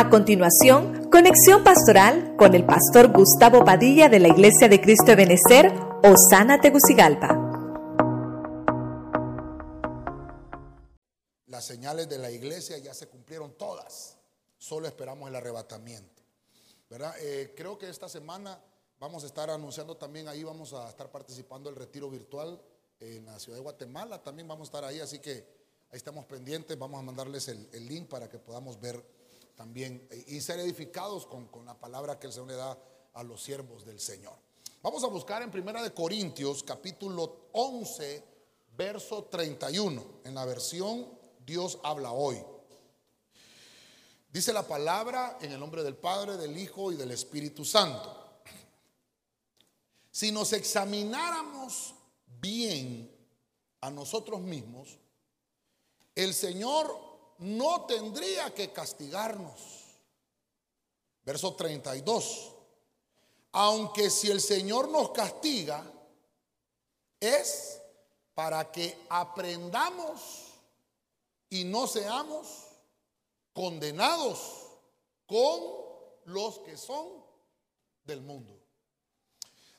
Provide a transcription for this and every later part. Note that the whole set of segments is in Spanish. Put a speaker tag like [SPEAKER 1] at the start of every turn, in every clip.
[SPEAKER 1] A continuación, conexión pastoral con el pastor Gustavo Padilla de la Iglesia de Cristo de Osana Tegucigalpa.
[SPEAKER 2] Las señales de la iglesia ya se cumplieron todas. Solo esperamos el arrebatamiento. ¿verdad? Eh, creo que esta semana vamos a estar anunciando también ahí, vamos a estar participando del retiro virtual en la ciudad de Guatemala. También vamos a estar ahí, así que ahí estamos pendientes. Vamos a mandarles el link para que podamos ver también eh, y ser edificados con, con, la palabra que el Señor le da a los siervos del Señor. Vamos a buscar en Primera de Corintios capítulo 11 verso 31 en la versión Dios habla hoy. Dice la palabra en el nombre del Padre, del Hijo y del Espíritu Santo. Si nos examináramos bien a nosotros mismos, el Señor no tendría que castigarnos. Verso 32. Aunque si el Señor nos castiga, es para que aprendamos y no seamos condenados con los que son del mundo.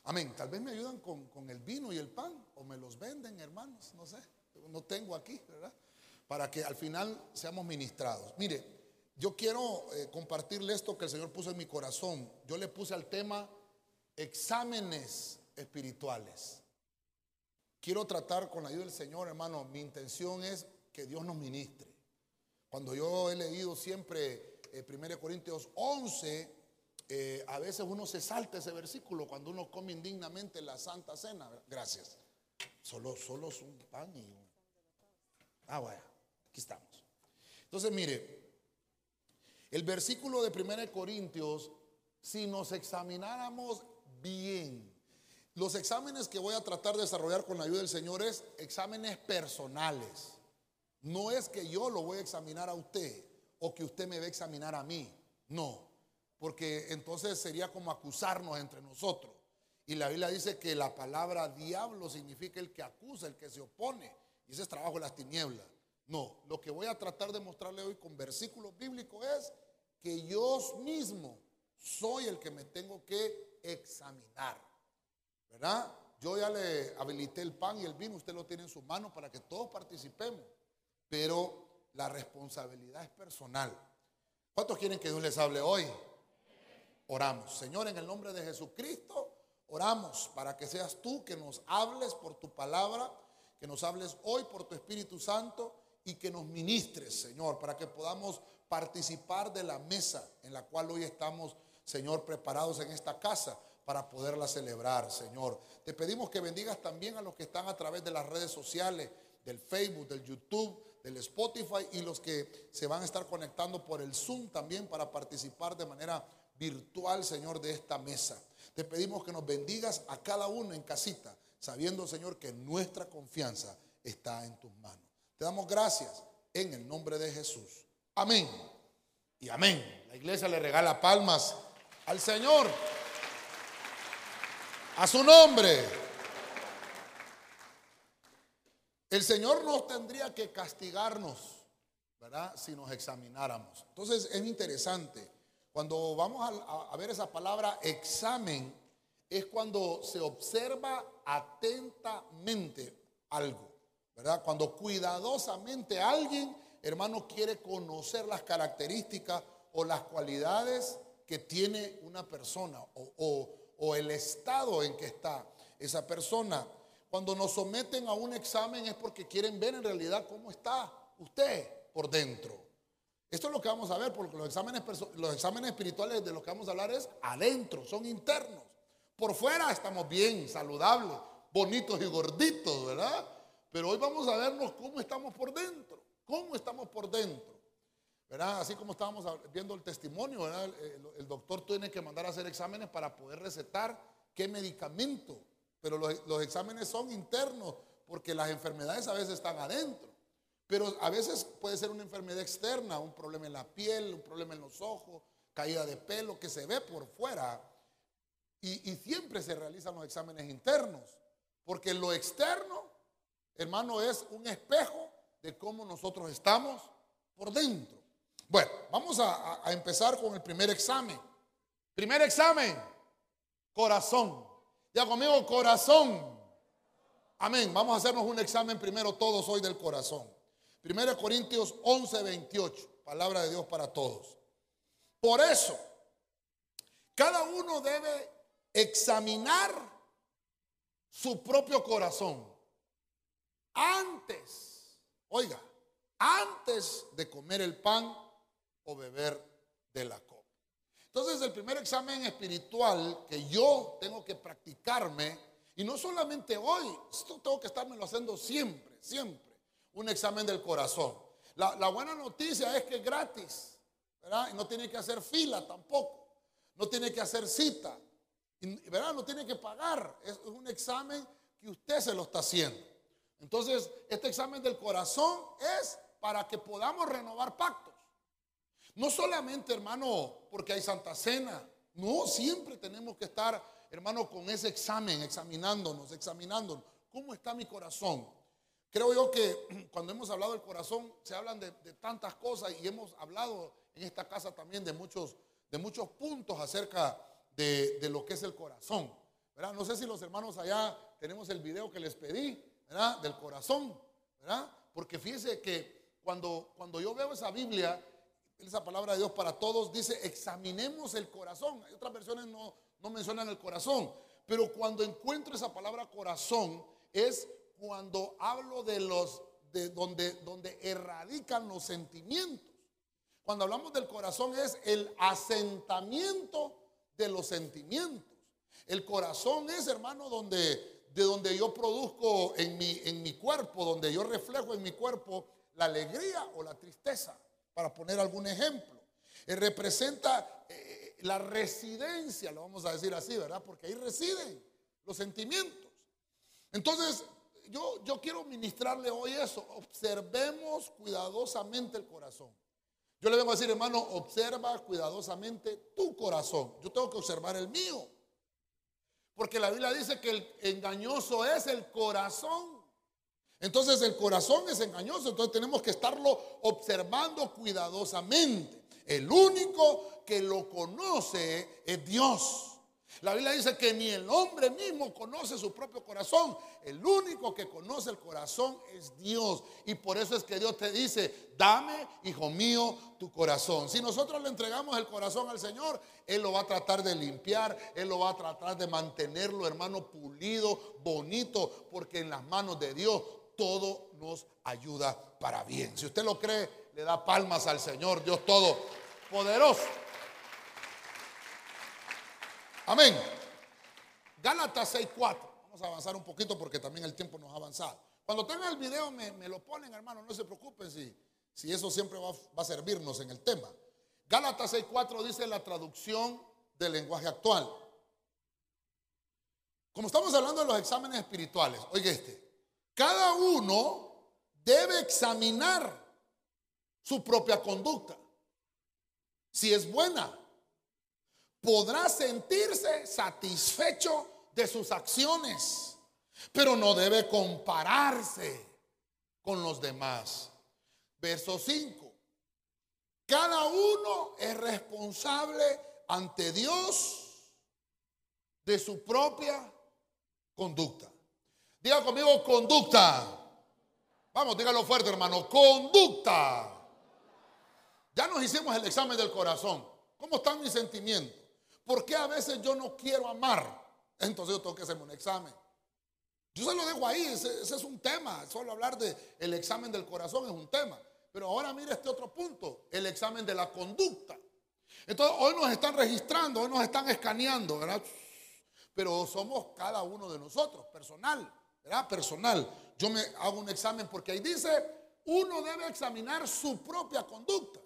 [SPEAKER 2] Amén. Tal vez me ayudan con, con, el vino y el pan o me los venden, hermanos. No sé. No tengo aquí, ¿verdad? Para que al final seamos ministrados. Mire, yo quiero eh, compartirle esto que el Señor puso en mi corazón. Yo le puse al tema exámenes espirituales. Quiero tratar con la ayuda del Señor, hermano. Mi intención es que Dios nos ministre. Cuando yo he leído siempre eh, 1 Corintios 11, eh, a veces uno se salta ese versículo cuando uno come indignamente la santa cena. Gracias. Solo, solo es un pan y un... Ah, vaya. Aquí estamos. Entonces, mire, el versículo de 1 Corintios, si nos examináramos bien, los exámenes que voy a tratar de desarrollar con la ayuda del Señor es exámenes personales. No es que yo lo voy a examinar a usted o que usted me va a examinar a mí. No, porque entonces sería como acusarnos entre nosotros. Y la Biblia dice que la palabra diablo significa el que acusa, el que se opone. Y ese es trabajo de las tinieblas. No, lo que voy a tratar de mostrarle hoy con versículos bíblicos es que yo mismo soy el que me tengo que examinar. ¿Verdad? Yo ya le habilité el pan y el vino, usted lo tiene en su mano para que todos participemos. Pero la responsabilidad es personal. ¿Cuántos quieren que Dios les hable hoy? Oramos. Señor, en el nombre de Jesucristo, oramos para que seas tú que nos hables por tu palabra, que nos hables hoy por tu Espíritu Santo y que nos ministres, Señor, para que podamos participar de la mesa en la cual hoy estamos, Señor, preparados en esta casa para poderla celebrar, Señor. Te pedimos que bendigas también a los que están a través de las redes sociales, del Facebook, del YouTube, del Spotify y los que se van a estar conectando por el Zoom también para participar de manera virtual, Señor, de esta mesa. Te pedimos que nos bendigas a cada uno en casita, sabiendo, Señor, que nuestra confianza está en tus manos. Te damos gracias en el nombre de Jesús. Amén. Y amén. La iglesia le regala palmas al Señor. A su nombre. El Señor nos tendría que castigarnos, ¿verdad? Si nos examináramos. Entonces es interesante. Cuando vamos a, a ver esa palabra examen, es cuando se observa atentamente algo. Cuando cuidadosamente alguien, hermano, quiere conocer las características o las cualidades que tiene una persona o, o el estado en que está esa persona. Cuando nos someten a un examen es porque quieren ver en realidad cómo está usted por dentro. Esto es lo que vamos a ver, porque los exámenes, los exámenes espirituales de los que vamos a hablar es adentro, son internos. Por fuera estamos bien, saludables, bonitos y gorditos, ¿verdad? Pero hoy vamos a vernos cómo estamos por dentro, cómo estamos por dentro. ¿Verdad? Así como estábamos viendo el testimonio, ¿verdad? El, doctor tiene que mandar a hacer exámenes para poder recetar qué medicamento. Pero los, los exámenes son internos porque las enfermedades a veces están adentro. Pero a veces puede ser una enfermedad externa, un problema en la piel, un problema en los ojos, caída de pelo que se ve por fuera. Y, y siempre se realizan los exámenes internos, porque lo externo Hermano, es un espejo de cómo nosotros estamos por dentro. Bueno, vamos a, empezar con el primer examen. Primer examen, corazón. Ya conmigo, corazón. Amén. Vamos a hacernos un examen primero todos hoy del corazón. 1 Corintios 11, 28. Palabra de Dios para todos. Por eso, cada uno debe examinar su propio corazón antes, oiga, antes de comer el pan o beber de la copa. Entonces el primer examen espiritual que yo tengo que practicarme, y no solamente hoy, esto tengo que estarme haciendo siempre, siempre, un examen del corazón. La, buena noticia es que es gratis, ¿verdad? Y no tiene que hacer fila tampoco, no tiene que hacer cita, ¿verdad? No tiene que pagar, es un examen que usted se lo está haciendo. Entonces, este examen del corazón es para que podamos renovar pactos. No solamente, hermano, porque hay Santa Cena. No, siempre tenemos que estar, hermano, con ese examen, examinándonos, examinándonos. ¿Cómo está mi corazón? Creo yo que cuando hemos hablado del corazón, se hablan de, tantas cosas y hemos hablado en esta casa también de muchos, de muchos puntos acerca de, lo que es el corazón. No sé si los hermanos allá tenemos el video que les pedí, ¿verdad? Del corazón, ¿verdad? Porque fíjense que cuando, cuando yo veo esa Biblia, esa palabra de Dios para todos dice, examinemos el corazón. Hay otras versiones no, no mencionan el corazón, pero cuando encuentro esa palabra corazón es cuando hablo de los de donde donde erradican los sentimientos. Cuando hablamos del corazón es el asentamiento de los sentimientos. El corazón es, hermano, donde de donde yo produzco en mi en mi cuerpo, donde yo reflejo en mi cuerpo la alegría o la tristeza para poner algún ejemplo. Eh, representa eh, la residencia, lo vamos a decir así, ¿verdad? Porque ahí residen los sentimientos. Entonces, yo, yo quiero ministrarle hoy eso. Observemos cuidadosamente el corazón. Yo le vengo a decir, hermano, observa cuidadosamente tu corazón. Yo tengo que observar el mío. Porque la Biblia dice que el engañoso es el corazón entonces el corazón es engañoso, entonces tenemos que estarlo observando cuidadosamente. El único que lo conoce es Dios. La Biblia dice que ni el hombre mismo conoce su propio corazón. El único que conoce el corazón es Dios. Y por eso es que Dios te dice, dame, hijo mío, tu corazón. Si nosotros le entregamos el corazón al Señor, Él lo va a tratar de limpiar, Él lo va a tratar de mantenerlo, hermano, pulido, bonito, porque en las manos de Dios todo nos ayuda para bien. Si usted lo cree, le da palmas al Señor, Dios todo poderoso. Amén. Gálatas 6.4. Vamos a avanzar un poquito porque también el tiempo nos ha avanzado. Cuando tengan el video me, lo ponen, hermano, no se preocupen si, si eso siempre va, va a servirnos en el tema. Gálatas 6.4 dice la traducción del lenguaje actual. Como estamos hablando de los exámenes espirituales, oiga este, cada uno debe examinar su propia conducta. Si es buena, podrá sentirse satisfecho de sus acciones, pero no debe compararse con los demás. Verso 5. Cada uno es responsable ante Dios de su propia conducta. Diga conmigo conducta. Vamos, dígalo fuerte, hermano. Conducta. Ya nos hicimos el examen del corazón. ¿Cómo están mis sentimientos? ¿Por qué a veces yo no quiero amar? Entonces yo tengo que hacerme un examen. Yo se lo dejo ahí, ese, es un tema. Solo hablar del el examen del corazón es un tema. Pero ahora mire este otro punto, el examen de la conducta. Entonces hoy nos están registrando, hoy nos están escaneando, ¿verdad? Pero somos cada uno de nosotros, personal. ¿verdad? Personal. Yo me hago un examen porque ahí dice, uno debe examinar su propia conducta.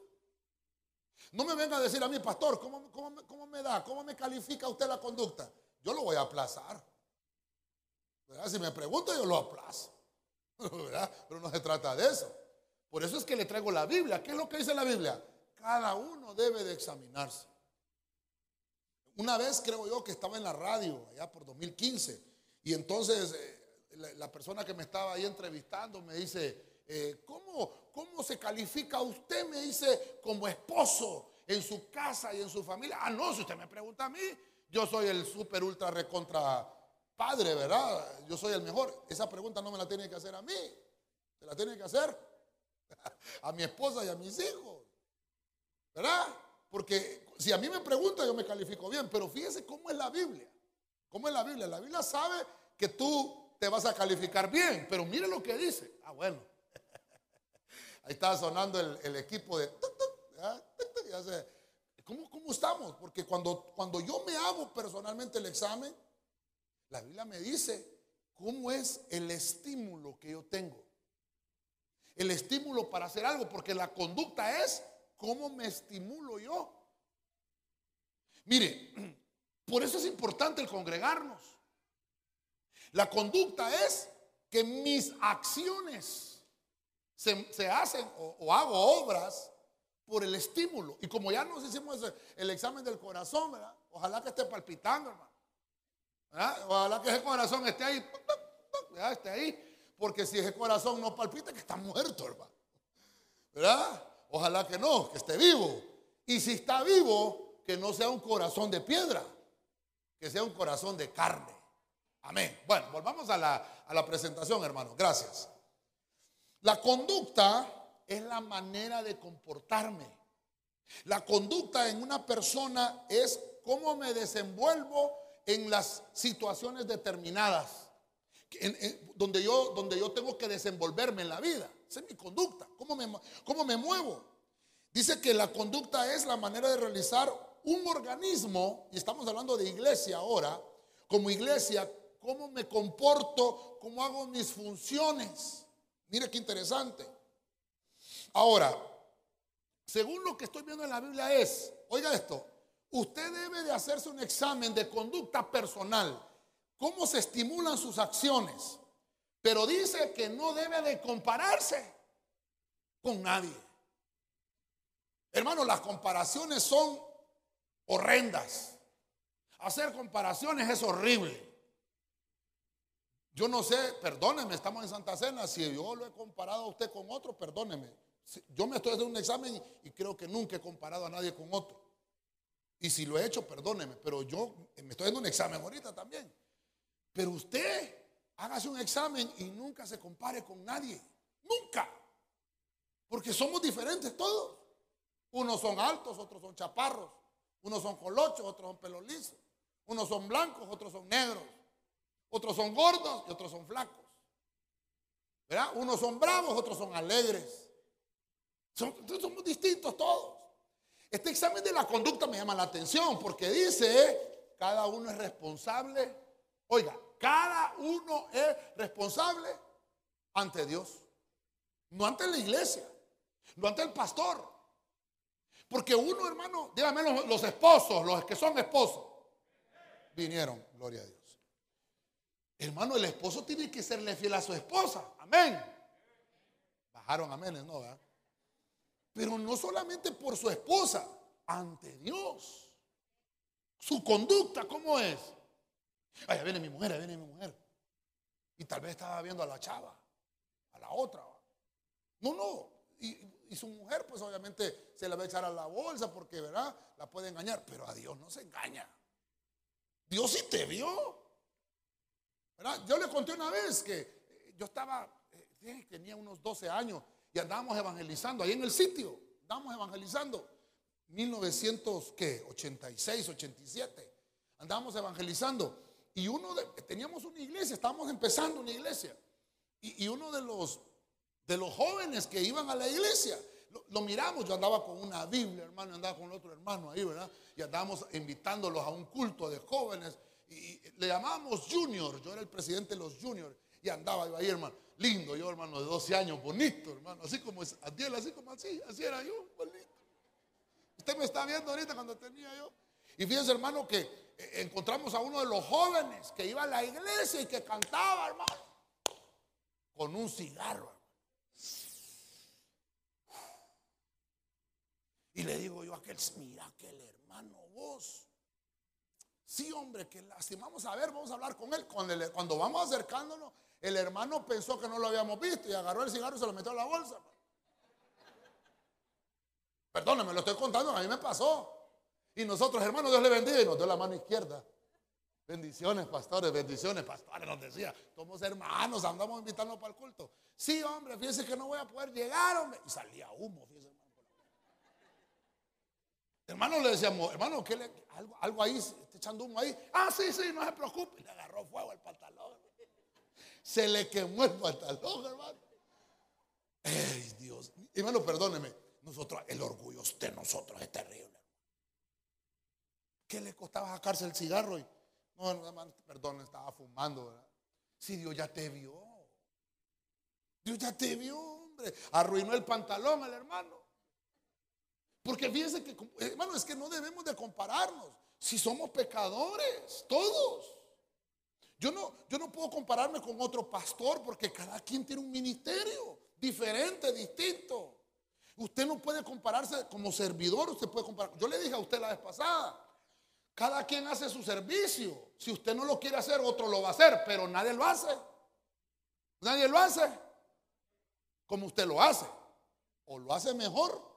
[SPEAKER 2] No me venga a decir a mí, pastor, ¿cómo, cómo, me da? ¿Cómo me califica usted la conducta? Yo lo voy a aplazar. Si me pregunta, yo lo aplazo. Pero no se trata de eso. Por eso es que le traigo la Biblia. ¿Qué es lo que dice la Biblia? Cada uno debe de examinarse. Una vez creo yo que estaba en la radio, allá por 2015, y entonces eh, la, persona que me estaba ahí entrevistando me dice, eh, ¿cómo, ¿cómo se califica usted? Me dice, como esposo en su casa y en su familia. Ah, no, si usted me pregunta a mí, yo soy el super ultra recontra padre, ¿verdad? Yo soy el mejor. Esa pregunta no me la tiene que hacer a mí, se la tiene que hacer a mi esposa y a mis hijos, ¿verdad? Porque si a mí me pregunta, yo me califico bien, pero fíjese cómo es la Biblia. ¿Cómo es la Biblia? La Biblia sabe que tú te vas a calificar bien, pero mire lo que dice. Ah, bueno. Ahí está sonando el, equipo de... ¿Cómo, ¿Cómo, estamos? Porque cuando, cuando yo me hago personalmente el examen, la Biblia me dice cómo es el estímulo que yo tengo. El estímulo para hacer algo, porque la conducta es cómo me estimulo yo. Mire, por eso es importante el congregarnos. La conducta es que mis acciones se, hacen o, hago obras por el estímulo. Y como ya nos hicimos el, examen del corazón, ¿verdad? Ojalá que esté palpitando, hermano. Ojalá que ese corazón esté ahí, esté ahí. Porque si ese corazón no palpita, que está muerto, hermano. ¿Verdad? Ojalá que no, que esté vivo. Y si está vivo, que no sea un corazón de piedra, que sea un corazón de carne. Amén. Bueno, volvamos a la, a la presentación, hermano. Gracias. La conducta es la manera de comportarme. La conducta en una persona es cómo me desenvuelvo en las situaciones determinadas, donde, yo, donde yo tengo que desenvolverme en la vida. Esa es mi conducta, cómo me, cómo me muevo. Dice que la conducta es la manera de realizar un organismo, y estamos hablando de iglesia ahora, como iglesia, cómo me comporto, cómo hago mis funciones. Mire qué interesante. Ahora, según lo que estoy viendo en la Biblia es, oiga esto, usted debe de hacerse un examen de conducta personal, cómo se estimulan sus acciones, pero dice que no debe de compararse con nadie. Hermano, las comparaciones son horrendas. Hacer comparaciones es horrible. Yo no sé, perdóneme, estamos en Santa Cena. Si yo lo he comparado a usted con otro, perdóneme. Yo me estoy haciendo un examen y creo que nunca he comparado a nadie con otro. Y si lo he hecho, perdóneme, pero yo me estoy haciendo un examen ahorita también. Pero usted hágase un examen y nunca se compare con nadie. Nunca. Porque somos diferentes todos. Unos son altos, otros son chaparros. Unos son colochos, otros son pelos lisos. Unos son blancos, otros son negros. Otros son gordos y otros son flacos. ¿Verdad? Unos son bravos, otros son alegres. somos distintos todos. Este examen de la conducta me llama la atención porque dice, cada uno es responsable. Oiga, cada uno es responsable ante Dios. No ante la iglesia, no ante el pastor. Porque uno, hermano, dígame los, los esposos, los que son esposos, vinieron, gloria a Dios. Hermano, el esposo tiene que serle fiel a su esposa. Amén. Bajaron amén, ¿no? Pero no solamente por su esposa, ante Dios. Su conducta, ¿cómo es? Ay, viene mi mujer, ahí viene mi mujer. Y tal vez estaba viendo a la chava, a la otra. No, no. Y, y, su mujer, pues obviamente se la va a echar a la bolsa porque, ¿verdad? La puede engañar. Pero a Dios no se engaña. Dios sí te vio. Yo le conté una vez que eh, yo estaba, eh, tenía unos 12 años y andábamos evangelizando ahí en el sitio, andábamos evangelizando. 1986, 87. Andábamos evangelizando y uno teníamos una iglesia, estábamos empezando una iglesia. Y, uno de los, de los jóvenes que iban a la iglesia, lo, miramos, yo andaba con una Biblia, hermano, andaba con otro hermano ahí, ¿verdad? Y andábamos invitándolos a un culto de jóvenes y le llamábamos Junior, yo era el presidente de los Juniors y andaba yo ahí, hermano, lindo yo, hermano, de 12 años, bonito, hermano, así como Adiel, así como así, así era yo, bonito. Usted me está viendo ahorita cuando tenía yo. Y fíjense, hermano, que eh, encontramos a uno de los jóvenes que iba a la iglesia y que cantaba, hermano, con un cigarro. Y le digo yo a aquel, mira aquel hermano, vos Sí, hombre, que lastimamos. A ver, vamos a hablar con él. Cuando, vamos acercándonos, El hermano pensó que no lo habíamos visto y agarró el cigarro y se lo metió a la bolsa. Perdóname, lo estoy contando, a mí me pasó. Y nosotros, hermanos, Dios le bendiga y nos dio la mano izquierda. Bendiciones, pastores, bendiciones, pastores, nos decía. Somos hermanos, andamos invitando para el culto. Sí, hombre, fíjense que no voy a poder llegar, hombre. Y salía humo, hermano. Le decíamos, hermano, ¿qué le, algo, ahí, está echando humo ahí. Ah, sí, sí, no se preocupe. Le agarró fuego al pantalón. Se le quemó el pantalón, hermano. Ay, Dios. Hermano, perdóneme. Nosotros, el orgullo de nosotros es terrible. ¿Qué le costaba sacarse el cigarro? Y, no, hermano, perdón, estaba fumando, ¿verdad? Si Dios ya te vio. Dios ya te vio, hombre. Arruinó el pantalón al hermano. Porque fíjense que, hermano, es que no debemos de compararnos. Si somos pecadores, todos. Yo no, yo no puedo compararme con otro pastor porque cada quien tiene un ministerio diferente, distinto. Usted no puede compararse como servidor, usted puede comparar. Yo le dije a usted la vez pasada, cada quien hace su servicio. Si usted no lo quiere hacer, otro lo va a hacer, pero nadie lo hace. Nadie lo hace como usted lo hace. O lo hace mejor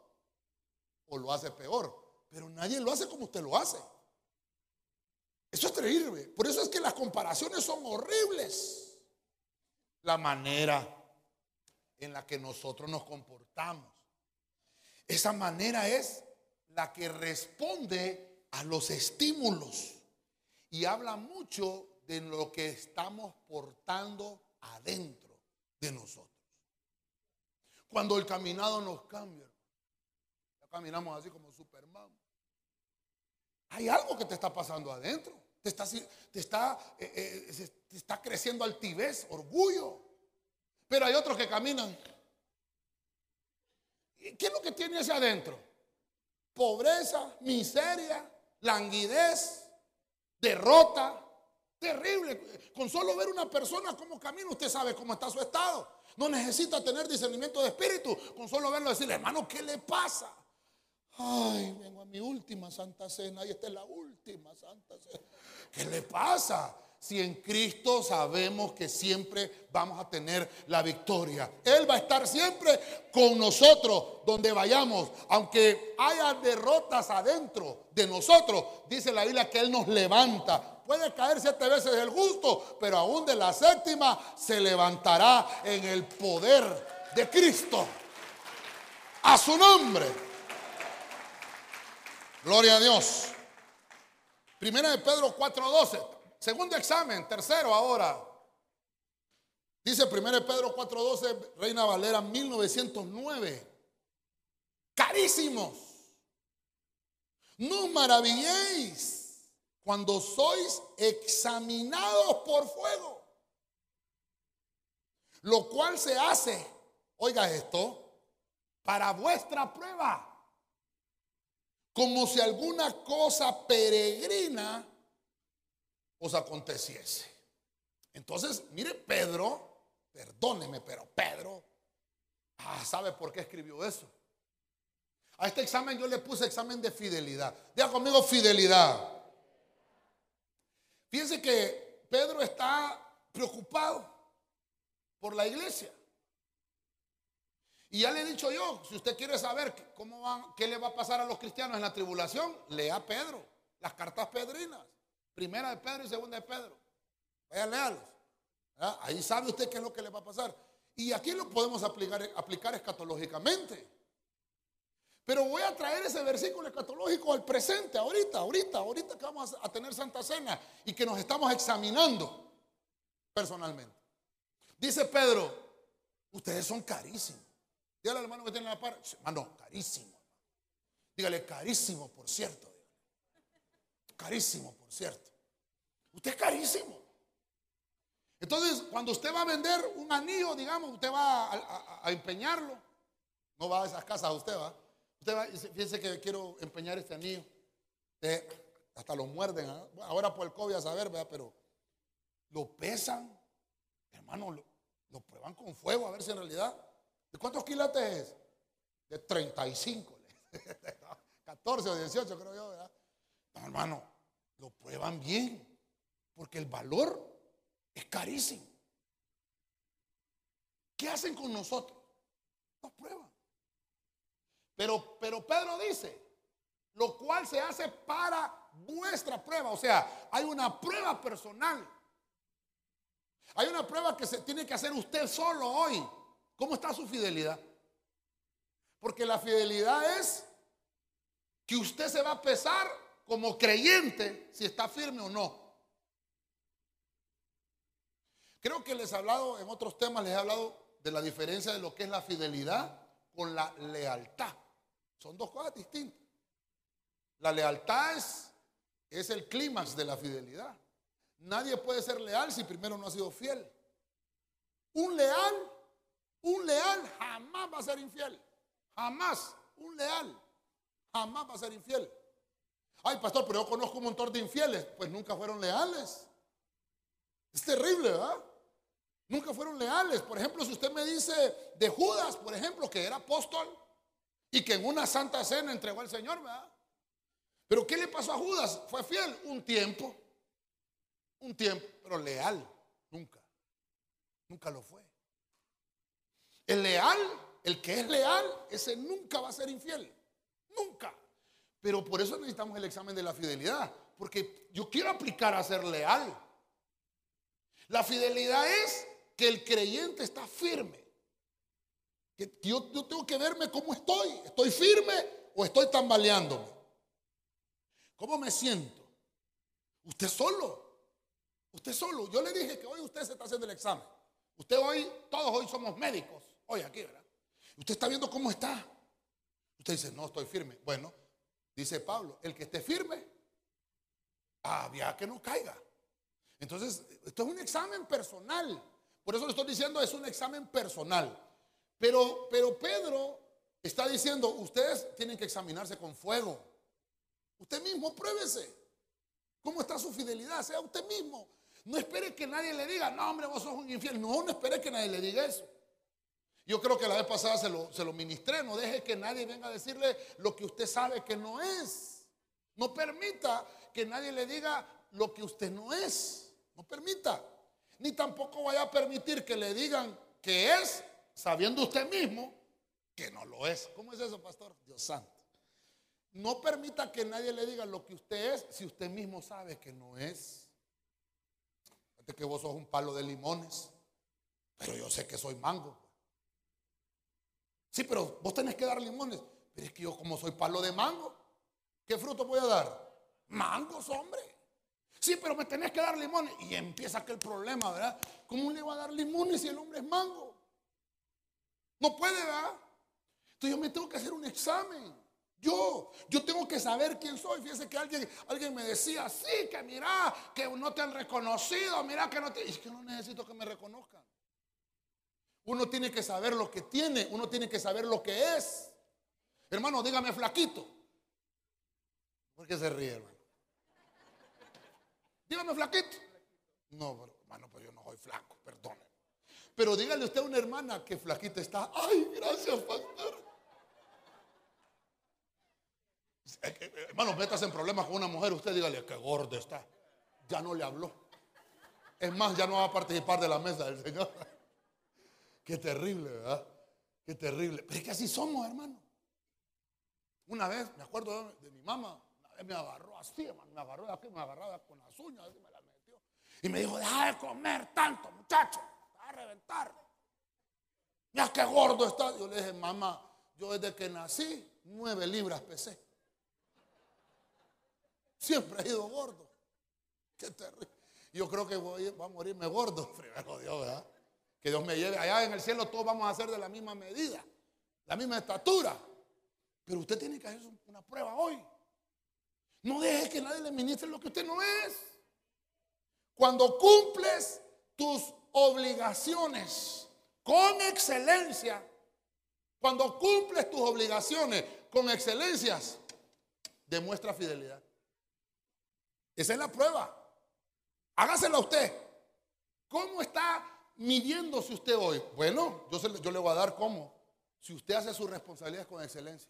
[SPEAKER 2] o lo hace peor. Pero nadie lo hace como usted lo hace. Eso es terrible. Por eso es que las comparaciones son horribles. La manera en la que nosotros nos comportamos. Esa manera es la que responde a los estímulos y habla mucho de lo que estamos portando adentro de nosotros. Cuando el caminado nos cambia, caminamos así como Superman. Hay algo que te está pasando adentro. Te está, te está, eh, eh, te está creciendo altivez, orgullo. Pero hay otros que caminan ¿Qué es lo que tiene hacia adentro? Pobreza, miseria, languidez, derrota. Terrible. Con solo ver una persona como camina, usted sabe cómo está su estado. No necesita tener discernimiento de espíritu. Con solo verlo decirle, hermano, ¿qué le pasa? Ay, vengo a mi última Santa Cena y esta es la última Santa Cena. ¿Qué le pasa? si en Cristo sabemos que siempre vamos a tener la victoria. Él va a estar siempre con nosotros donde vayamos, aunque haya derrotas adentro de nosotros. Dice la Biblia que Él nos levanta. Puede caer siete veces el justo, pero aún de la séptima se levantará en el poder de Cristo. A su nombre. Gloria a Dios. Primera de Pedro 4:12. Segundo examen, tercero ahora. Dice 1 Pedro 4:12, Reina Valera 1909. Carísimos. No maravilléis cuando sois examinados por fuego. Lo cual se hace, oiga esto, para vuestra prueba. Como si alguna cosa peregrina os aconteciese. Entonces, mire, Pedro, perdóneme, pero Pedro, ah, ¿sabe por qué escribió eso? A este examen yo le puse examen de fidelidad. Diga conmigo fidelidad. Fíjense que Pedro está preocupado por la iglesia. Y ya le he dicho yo, si usted quiere saber cómo qué le va a pasar a los cristianos en la tribulación, lea Pedro, las cartas pedrinas. Primera de Pedro y segunda de Pedro. Vaya a leerlos. Ahí sabe usted qué es lo que le va a pasar. Y aquí lo podemos aplicar, aplicar escatológicamente. Pero voy a traer ese versículo escatológico al presente, ahorita, ahorita, ahorita que vamos a tener Santa Cena y que nos estamos examinando personalmente. Dice Pedro, ustedes son carísimos. Dígale al hermano que tiene la par, hermano, carísimo. Dígale, carísimo, por cierto. Carísimo, por cierto. Usted es carísimo. Entonces, cuando usted va a vender un anillo, digamos, usted va a, empeñarlo. No va a esas casas, usted va. Usted va y fíjese que quiero empeñar este anillo. hasta lo muerden. ¿ah? Ahora por el COVID a saber, ¿verdad? Pero lo pesan. Hermano, lo, prueban con fuego a ver si en realidad. ¿De cuántos quilates es? De 35. 14 o 18 creo yo, ¿verdad? No, hermano, lo prueban bien porque el valor es carísimo. ¿Qué hacen con nosotros? Nos prueban. Pero, pero Pedro dice, lo cual se hace para vuestra prueba. O sea, hay una prueba personal. Hay una prueba que se tiene que hacer usted solo hoy. ¿Cómo está su fidelidad? Porque la fidelidad es que usted se va a pesar como creyente si está firme o no. Creo que les he hablado, en otros temas les he hablado de la diferencia de lo que es la fidelidad con la lealtad. Son dos cosas distintas. La lealtad es, es el clímax de la fidelidad. Nadie puede ser leal si primero no ha sido fiel. Un leal, un leal jamás va a ser infiel. Jamás. Un leal jamás va a ser infiel. Ay, pastor, pero yo conozco un montón de infieles. Pues nunca fueron leales. Es terrible, ¿verdad? Nunca fueron leales. Por ejemplo, si usted me dice de Judas, por ejemplo, que era apóstol y que en una santa cena entregó al Señor, ¿verdad? Pero ¿qué le pasó a Judas? Fue fiel un tiempo, un tiempo, pero leal, nunca. Nunca lo fue. El leal, el que es leal, ese nunca va a ser infiel. Nunca. Pero por eso necesitamos el examen de la fidelidad. Porque yo quiero aplicar a ser leal. La fidelidad es que el creyente está firme. Que yo, yo tengo que verme cómo estoy. ¿Estoy firme o estoy tambaleándome? ¿Cómo me siento? Usted solo. Usted solo. Yo le dije que hoy usted se está haciendo el examen. Usted hoy, todos hoy somos médicos. Hoy aquí, ¿verdad? Usted está viendo cómo está. Usted dice, no, estoy firme. Bueno, dice Pablo, el que esté firme, había que no caiga. Entonces, esto es un examen personal. Por eso le estoy diciendo, es un examen personal. Pero, pero Pedro está diciendo, ustedes tienen que examinarse con fuego. Usted mismo, pruébese. ¿Cómo está su fidelidad? Sea usted mismo. No espere que nadie le diga, no, hombre, vos sos un infiel. No, no espere que nadie le diga eso. Yo creo que la vez pasada se lo, se lo ministré. No deje que nadie venga a decirle lo que usted sabe que no es. No permita que nadie le diga lo que usted no es. No permita. Ni tampoco vaya a permitir que le digan que es, sabiendo usted mismo que no lo es. ¿Cómo es eso, pastor? Dios santo. No permita que nadie le diga lo que usted es si usted mismo sabe que no es. Fíjate que vos sos un palo de limones, pero yo sé que soy mango. Sí, pero vos tenés que dar limones. Pero es que yo como soy palo de mango, ¿qué fruto voy a dar? Mangos, hombre. Sí, pero me tenés que dar limones. Y empieza aquel problema, ¿verdad? ¿Cómo le va a dar limones si el hombre es mango? No puede, ¿verdad? Entonces yo me tengo que hacer un examen. Yo, yo tengo que saber quién soy. Fíjese que alguien, alguien me decía, sí, que mira, que no te han reconocido, mira que no te... Es que no necesito que me reconozcan. Uno tiene que saber lo que tiene, uno tiene que saber lo que es. Hermano, dígame flaquito. ¿Por qué se ríe, hermano? Dígame flaquito. No, pero, hermano, pero yo no soy flaco, perdone. Pero dígale usted a una hermana que flaquita está. Ay, gracias, pastor. Hermano, metas en problemas con una mujer, usted dígale que gordo está. Ya no le habló. Es más, ya no va a participar de la mesa del Señor. Qué terrible, ¿verdad? Qué terrible. Pero es que así somos, hermano. Una vez, me acuerdo de, mi mamá, una vez me agarró así, hermano, me agarró de aquí, me agarraba con las uñas, así me la metió. Y me dijo, deja de comer tanto, muchacho, va a reventar. Mira qué gordo está. Yo le dije, mamá, yo desde que nací, nueve libras pesé. Siempre he ido gordo. Qué terrible. Yo creo que voy, a morirme gordo, primero Dios, ¿verdad? Que Dios me lleve. Allá en el cielo todos vamos a ser de la misma medida, la misma estatura. Pero usted tiene que hacer una prueba hoy. No deje que nadie le ministre lo que usted no es. Cuando cumples tus obligaciones con excelencia, cuando cumples tus obligaciones con excelencias, demuestra fidelidad. Esa es la prueba. Hágasela usted. ¿Cómo está midiéndose usted hoy? Bueno, yo, le voy a dar cómo. Si usted hace sus responsabilidades con excelencia.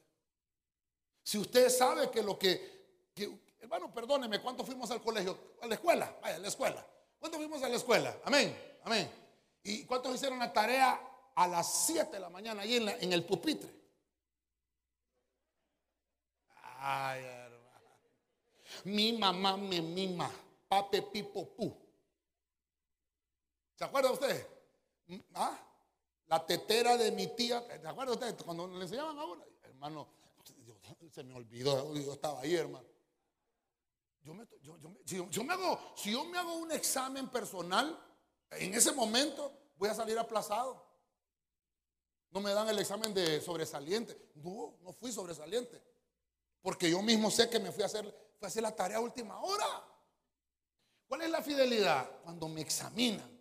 [SPEAKER 2] Si usted sabe que lo que, hermano, perdóneme, ¿cuánto fuimos al colegio? A la escuela, vaya, a la escuela. ¿Cuánto fuimos a la escuela? Amén, amén. ¿Y cuántos hicieron la tarea a las 7 de la mañana ahí en, en el pupitre. Ay, hermano. Mi mamá me mima. Pape pipo pu. ¿Se acuerda usted? ¿Ah? La tetera de mi tía. ¿Se acuerda usted? Cuando le enseñaban a uno. Hermano, se me olvidó. Yo estaba ahí, hermano. Yo me, si, yo me hago, si yo me hago un examen personal, en ese momento voy a salir aplazado. No me dan el examen de sobresaliente. No, no fui sobresaliente. Porque yo mismo sé que me fui a hacer, fui a hacer la tarea a última hora. ¿Cuál es la fidelidad? Cuando me examinan.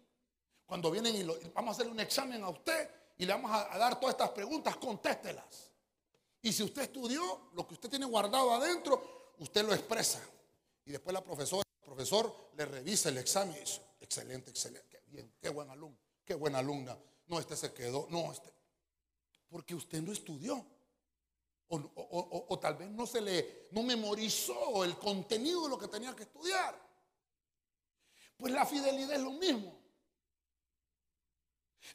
[SPEAKER 2] Cuando vienen y vamos a hacer un examen a usted y le vamos a, dar todas estas preguntas, contéstelas. Y si usted estudió lo que usted tiene guardado adentro, usted lo expresa. Y después la profesora, el profesor le revisa el examen y dice, excelente, excelente, qué bien, qué buen alumno, qué buena alumna. No, este se quedó, no, este. Porque usted no estudió. O tal vez no se le, no memorizó el contenido de lo que tenía que estudiar. Pues la fidelidad es lo mismo.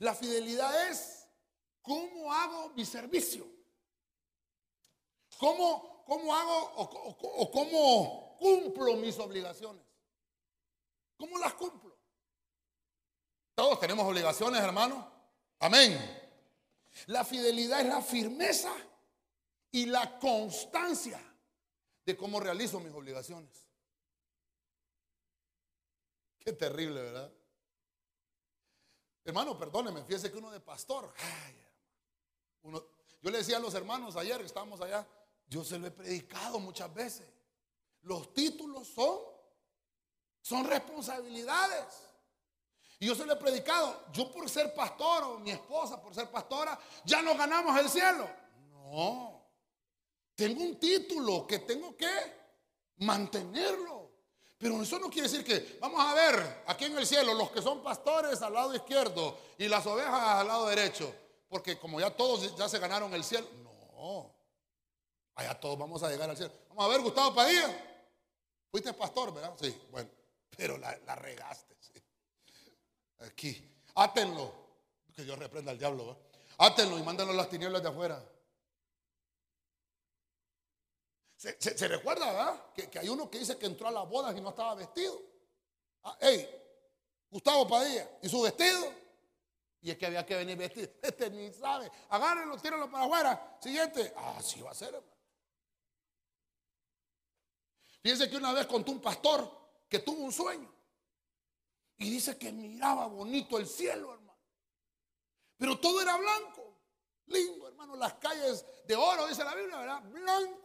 [SPEAKER 2] La fidelidad es cómo hago mi servicio. ¿Cómo, cómo hago o, o- o cómo cumplo mis obligaciones? ¿Cómo las cumplo? Todos tenemos obligaciones, hermano. Amén. La fidelidad es la firmeza y la constancia de cómo realizo mis obligaciones. Qué terrible, ¿verdad? Hermano, perdóneme, fíjese que uno de pastor, yo le decía a los hermanos ayer que estábamos allá, yo se lo he predicado muchas veces. Los títulos son, son responsabilidades. Y yo se lo he predicado, yo por ser pastor o mi esposa por ser pastora, ya no ganamos el cielo. No, tengo un título que tengo que mantenerlo. Pero eso no quiere decir que, vamos a ver, aquí en el cielo, los que son pastores al lado izquierdo y las ovejas al lado derecho, porque como ya todos ya se ganaron el cielo, no, allá todos vamos a llegar al cielo. Vamos a ver, Gustavo Padilla, fuiste pastor, ¿verdad? Sí, bueno, pero la, regaste. sí. Aquí, átenlo, que Dios reprenda al diablo, ¿va? átenlo y mándenlo a las tinieblas de afuera. Se, recuerda, ¿verdad? Que, hay uno que dice que entró a las bodas y no estaba vestido. Ah, Gustavo Padilla, ¿y su vestido? Y es que había que venir vestido. Este ni sabe. Agárrenlo, tírenlo para afuera. Siguiente. Ah, sí va a ser, hermano. Fíjense que una vez contó un pastor que tuvo un sueño. Y dice que miraba bonito el cielo, hermano. Pero todo era blanco. Lindo, hermano. Las calles de oro, dice la Biblia, ¿verdad? Blanco.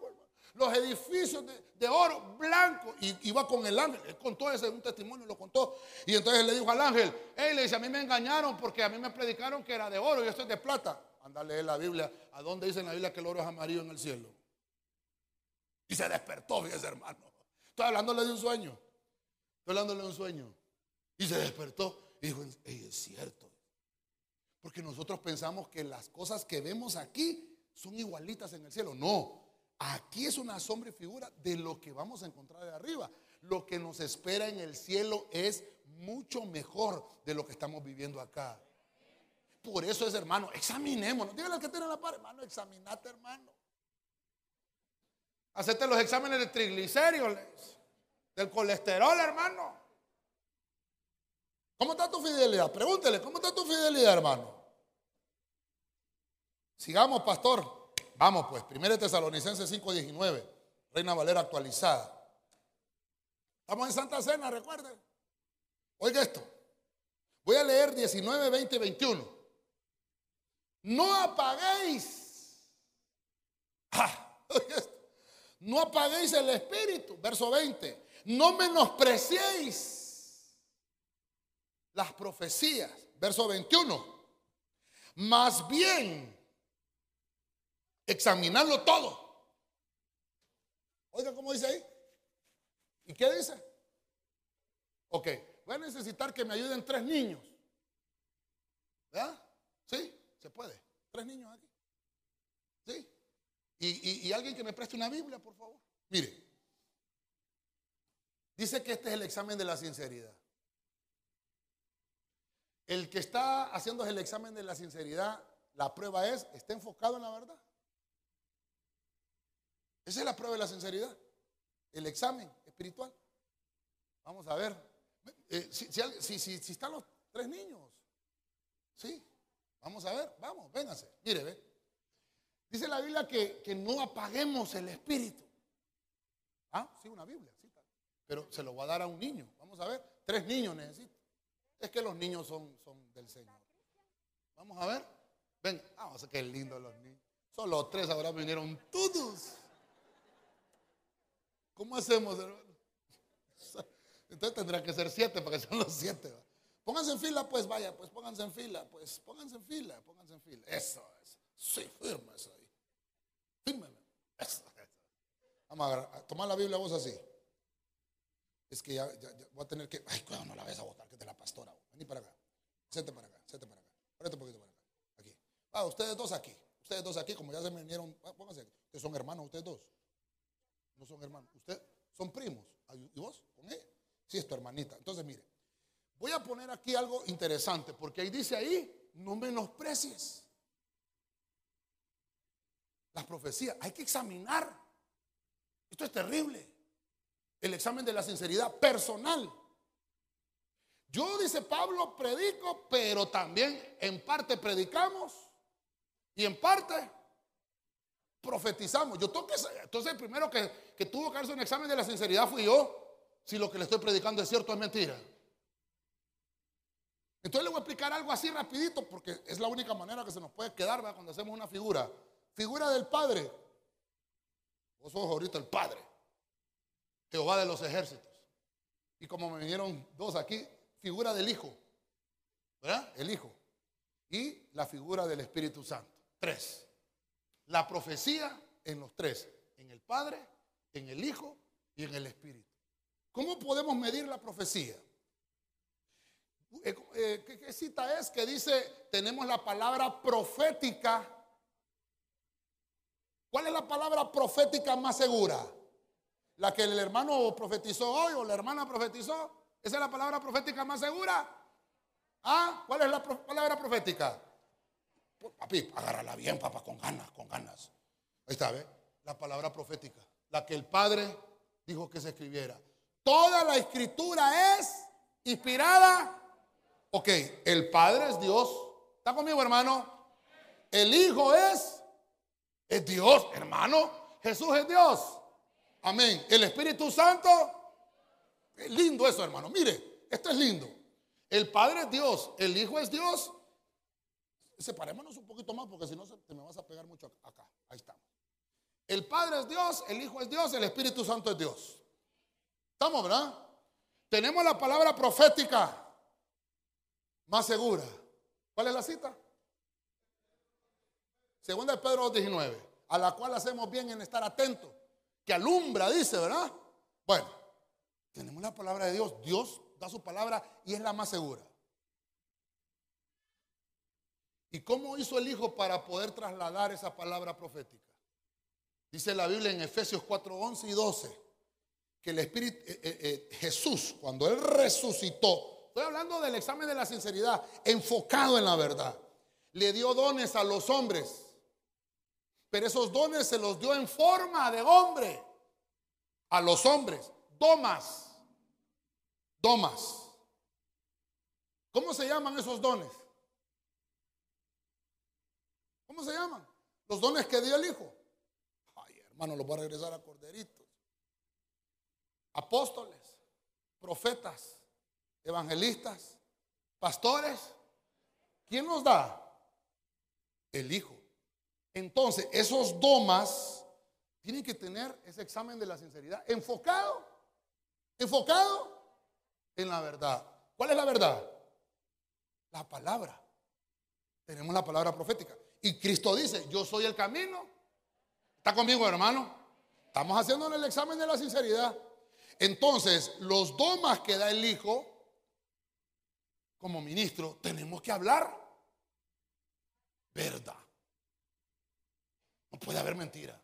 [SPEAKER 2] Los edificios de, oro, blanco. Y iba con el ángel. Él contó ese, un testimonio, lo contó. Y entonces le dijo al ángel, hey, le dice, a mí me engañaron porque a mí me predicaron que era de oro y esto es de plata. Anda a leer la Biblia. ¿A dónde dice en la Biblia que el oro es amarillo en el cielo? Y se despertó, fíjese, hermano. Estoy hablándole de un sueño. Estoy hablándole de un sueño. Y se despertó y dijo, "Ey, es cierto. Porque nosotros pensamos que las cosas que vemos aquí son igualitas en el cielo. No, aquí es una sombra y figura de lo que vamos a encontrar de arriba. Lo que nos espera en el cielo es mucho mejor de lo que estamos viviendo acá. Por eso es, hermano, examinémonos. Dígale al que tiene la par, hermano, examinate, hermano. Hacete los exámenes de triglicéridos, del colesterol, hermano. ¿Cómo está tu fidelidad? Pregúntele, ¿cómo está tu fidelidad, hermano? Sigamos, pastor. Vamos, pues, 1 Tesalonicenses 5:19, Reina Valera actualizada. Estamos en Santa Cena, recuerden. Oiga esto. Voy a leer 19, 20, 21. No apaguéis. Ah. No apaguéis el espíritu. Verso 20. No menospreciéis las profecías. Verso 21. Más bien, examinarlo todo. Oiga, ¿cómo dice ahí? ¿Y qué dice? Ok, voy a necesitar que me ayuden tres niños. ¿Verdad? Sí, se puede. Tres niños aquí. Sí. Y, y- y alguien que me preste una Biblia, por favor. Mire, dice que este es el examen de la sinceridad. El que está haciendo el examen de la sinceridad, la prueba es, ¿está enfocado en la verdad? Esa es la prueba de la sinceridad, el examen espiritual. Vamos a ver. Eh, si, si, están los tres niños, sí, vamos a ver, vamos, véngase. Mire, ve. Dice la Biblia que, que no apaguemos el espíritu. Ah, sí, una Biblia, sí, pero se lo va a dar a un niño. Vamos a ver, tres niños necesito. Es que los niños son, son del Señor. Vamos a ver. Ven, vamos a ver qué lindo los niños. Solo tres, ahora vinieron todos. ¿Cómo hacemos, hermano? Entonces tendrá que ser siete para que sean los siete. Pónganse en fila, pues vaya, pues pónganse en fila, pues pónganse en fila, pónganse en fila. Eso es. Sí, firme eso ahí. Fírmeme. Eso, Vamos a, tomar la Biblia vos así. Es que ya, voy a tener que. Ay, cuidado, no la ves a votar, que es de la pastora. Vení para acá. Sete para acá, sete para acá. Ponete un poquito para acá. Aquí. Ah, ustedes dos aquí. Ustedes dos aquí, como ya se me vinieron. Pónganse aquí. Ustedes son hermanos, ustedes dos. No son hermanos. Ustedes son primos. ¿Y vos? ¿Con? Sí, es tu hermanita. Entonces, mire. Voy a poner aquí algo interesante, porque ahí dice ahí, no menosprecies. Las profecías, hay que examinar. Esto es terrible el examen de la sinceridad personal. Yo, dice Pablo, predico, pero también en parte predicamos y en parte profetizamos. Yo tengo que, entonces el primero que, que tuvo que hacer un examen de la sinceridad fui yo, si lo que le estoy predicando es cierto es mentira. Entonces le voy a explicar algo así rapidito, porque es la única manera que se nos puede quedar cuando hacemos una figura. Figura del Padre. Vos sos ahorita el Padre. Jehová de los ejércitos. Y como me vinieron dos aquí, figura del Hijo. ¿Verdad? El Hijo. Y la figura del Espíritu Santo. Tres. La profecía en los tres. En el Padre, en el Hijo y en el Espíritu. ¿Cómo podemos medir la profecía? Eh, eh, ¿Qué, cita es que dice, tenemos la palabra profética? ¿Cuál es la palabra profética más segura? la que el hermano profetizó hoy o la hermana profetizó, esa es la palabra profética más segura. ¿Ah? ¿Cuál es la palabra profética? Papi, agárrala bien, papá, con ganas, con ganas. Ahí está, ¿ve? La palabra profética, la que el Padre dijo que se escribiera. Toda la escritura es inspirada. Ok, el Padre es Dios. ¿Está conmigo, hermano? El Hijo es, es Dios, hermano. Jesús es Dios. Amén. El Espíritu Santo. Es lindo eso, hermano. Mire, esto es lindo. El Padre es Dios, el Hijo es Dios. Separémonos un poquito más porque si no te me vas a pegar mucho acá. Ahí estamos. El Padre es Dios, el Hijo es Dios, el Espíritu Santo es Dios. ¿Estamos, verdad? Tenemos la palabra profética más segura. ¿Cuál es la cita? Segunda de Pedro 19, a la cual hacemos bien en estar atentos que alumbra, dice, ¿verdad? Bueno, tenemos la palabra de Dios. Dios da su palabra y es la más segura. ¿Y cómo hizo el Hijo para poder trasladar esa palabra profética? Dice la Biblia en Efesios 4, 11 y 12, que el Espíritu, eh, eh, eh, Jesús, cuando Él resucitó, estoy hablando del examen de la sinceridad, enfocado en la verdad, le dio dones a los hombres pero esos dones se los dio en forma de hombre a los hombres. Domas. Domas. ¿Cómo se llaman esos dones? ¿Cómo se llaman? Los dones que dio el Hijo. Ay, hermano, los voy a regresar a corderitos. Apóstoles, profetas, evangelistas, pastores. ¿Quién nos da? El Hijo. Entonces, esos domas tienen que tener ese examen de la sinceridad enfocado, enfocado en la verdad. ¿Cuál es la verdad? La palabra. Tenemos la palabra profética. Y Cristo dice, yo soy el camino. ¿Está conmigo, hermano? Estamos haciendo el examen de la sinceridad. Entonces, los domas que da el Hijo, como ministro, tenemos que hablar verdad. No puede haber mentira.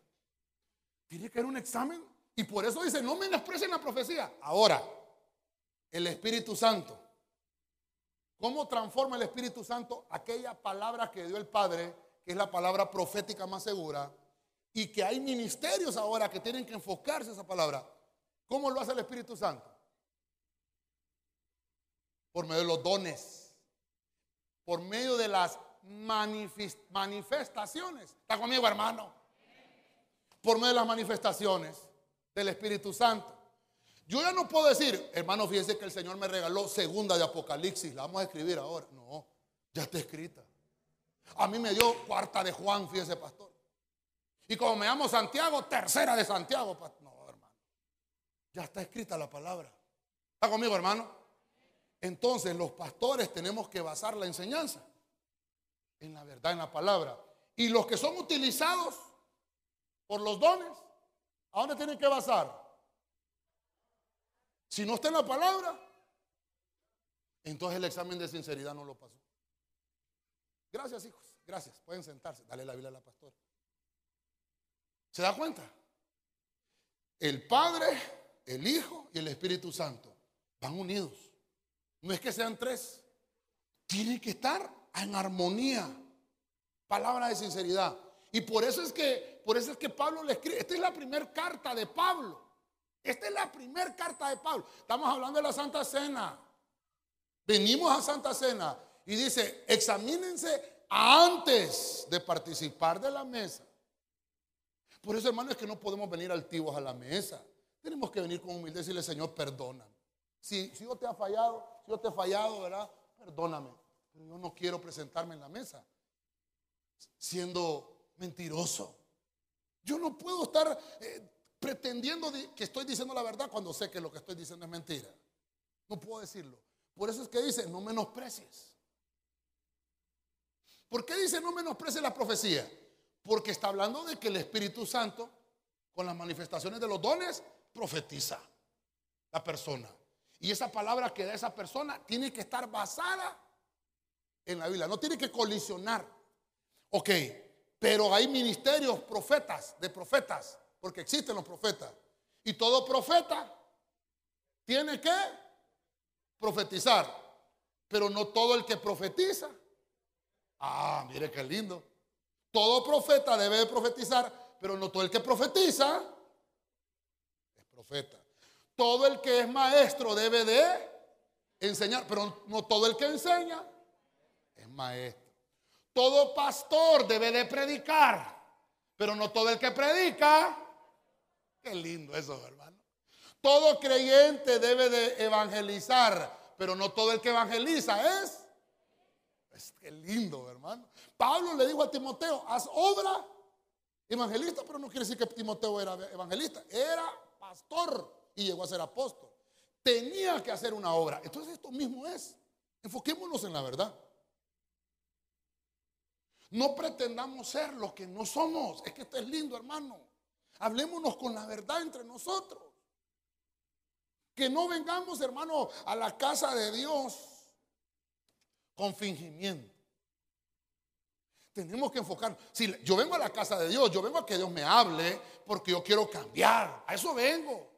[SPEAKER 2] Tiene que haber un examen. Y por eso dice, no menosprecien la profecía. Ahora, el Espíritu Santo. ¿Cómo transforma el Espíritu Santo aquella palabra que dio el Padre, que es la palabra profética más segura, y que hay ministerios ahora que tienen que enfocarse esa palabra? ¿Cómo lo hace el Espíritu Santo? Por medio de los dones, por medio de las manifestaciones. ¿Está conmigo, hermano? Por medio de las manifestaciones del Espíritu Santo. Yo ya no puedo decir, hermano, fíjese que el Señor me regaló segunda de Apocalipsis, la vamos a escribir ahora. No, ya está escrita. A mí me dio cuarta de Juan, fíjese, pastor. Y como me llamo Santiago, tercera de Santiago. No, hermano. Ya está escrita la palabra. ¿Está conmigo, hermano? Entonces los pastores tenemos que basar la enseñanza en la verdad, en la palabra. Y los que son utilizados por los dones, ¿a dónde tienen que basar? Si no está en la palabra, entonces el examen de sinceridad no lo pasó. Gracias, hijos. Gracias. Pueden sentarse. Dale la Biblia a la pastora. ¿Se da cuenta? El Padre, el Hijo y el Espíritu Santo van unidos. No es que sean tres. Tienen que estar en armonía. Palabra de sinceridad. Y por eso es que, por eso es que Pablo le escribe. Esta es la primera carta de Pablo. Esta es la primera carta de Pablo. Estamos hablando de la Santa Cena. Venimos a Santa Cena y dice, examínense antes de participar de la mesa. Por eso, hermano, es que no podemos venir altivos a la mesa. Tenemos que venir con humildad y decirle, Señor, perdona. Si, si yo te he fallado, si yo te he fallado, ¿verdad? Perdóname. Yo no quiero presentarme en la mesa siendo mentiroso. Yo no puedo estar eh, pretendiendo que estoy diciendo la verdad cuando sé que lo que estoy diciendo es mentira. No puedo decirlo. Por eso es que dice, no menosprecies. ¿Por qué dice no menosprecies la profecía? Porque está hablando de que el Espíritu Santo, con las manifestaciones de los dones, profetiza la persona. Y esa palabra que da esa persona tiene que estar basada en la Biblia, no tiene que colisionar. Ok, pero hay ministerios profetas, de profetas, porque existen los profetas. Y todo profeta tiene que profetizar. Pero no todo el que profetiza. Ah, mire qué lindo. Todo profeta debe de profetizar, pero no todo el que profetiza es profeta. Todo el que es maestro debe de enseñar, pero no todo el que enseña es maestro. Todo pastor debe de predicar, pero no todo el que predica Qué lindo eso, hermano. Todo creyente debe de evangelizar, pero no todo el que evangeliza es. Es que lindo, hermano. Pablo le dijo a Timoteo, haz obra evangelista, pero no quiere decir que Timoteo era evangelista, era pastor y llegó a ser apóstol. Tenía que hacer una obra. Entonces esto mismo es. Enfoquémonos en la verdad. No pretendamos ser lo que no somos. Es que esto es lindo, hermano. Hablémonos con la verdad entre nosotros. Que no vengamos, hermano, a la casa de Dios con fingimiento. Tenemos que enfocar. Si yo vengo a la casa de Dios, yo vengo a que Dios me hable porque yo quiero cambiar. A eso vengo.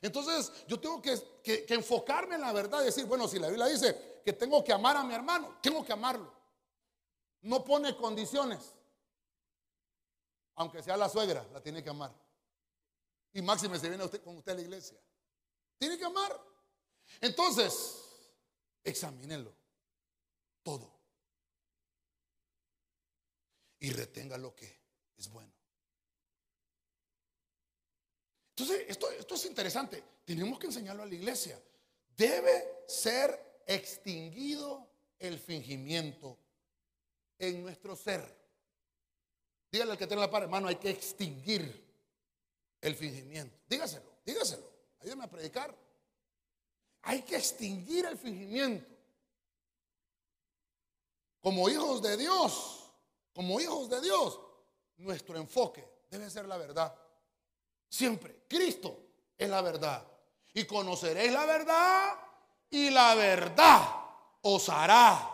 [SPEAKER 2] Entonces, yo tengo que, que enfocarme en la verdad y decir, bueno, si la Biblia dice que tengo que amar a mi hermano, tengo que amarlo. No pone condiciones aunque sea la suegra, la tiene que amar. Y máxime se viene usted, con usted a la iglesia. Tiene que amar. Entonces, examínelo todo. Y retenga lo que es bueno. Entonces, esto, esto es interesante. Tenemos que enseñarlo a la iglesia. Debe ser extinguido el fingimiento en nuestro ser. Dígale al que tiene la par, hermano, hay que extinguir el fingimiento. Dígaselo, dígaselo. Ayúdame a predicar. Hay que extinguir el fingimiento. Como hijos de Dios, como hijos de Dios, nuestro enfoque debe ser la verdad. Siempre. Cristo es la verdad. Y conoceréis la verdad y la verdad os hará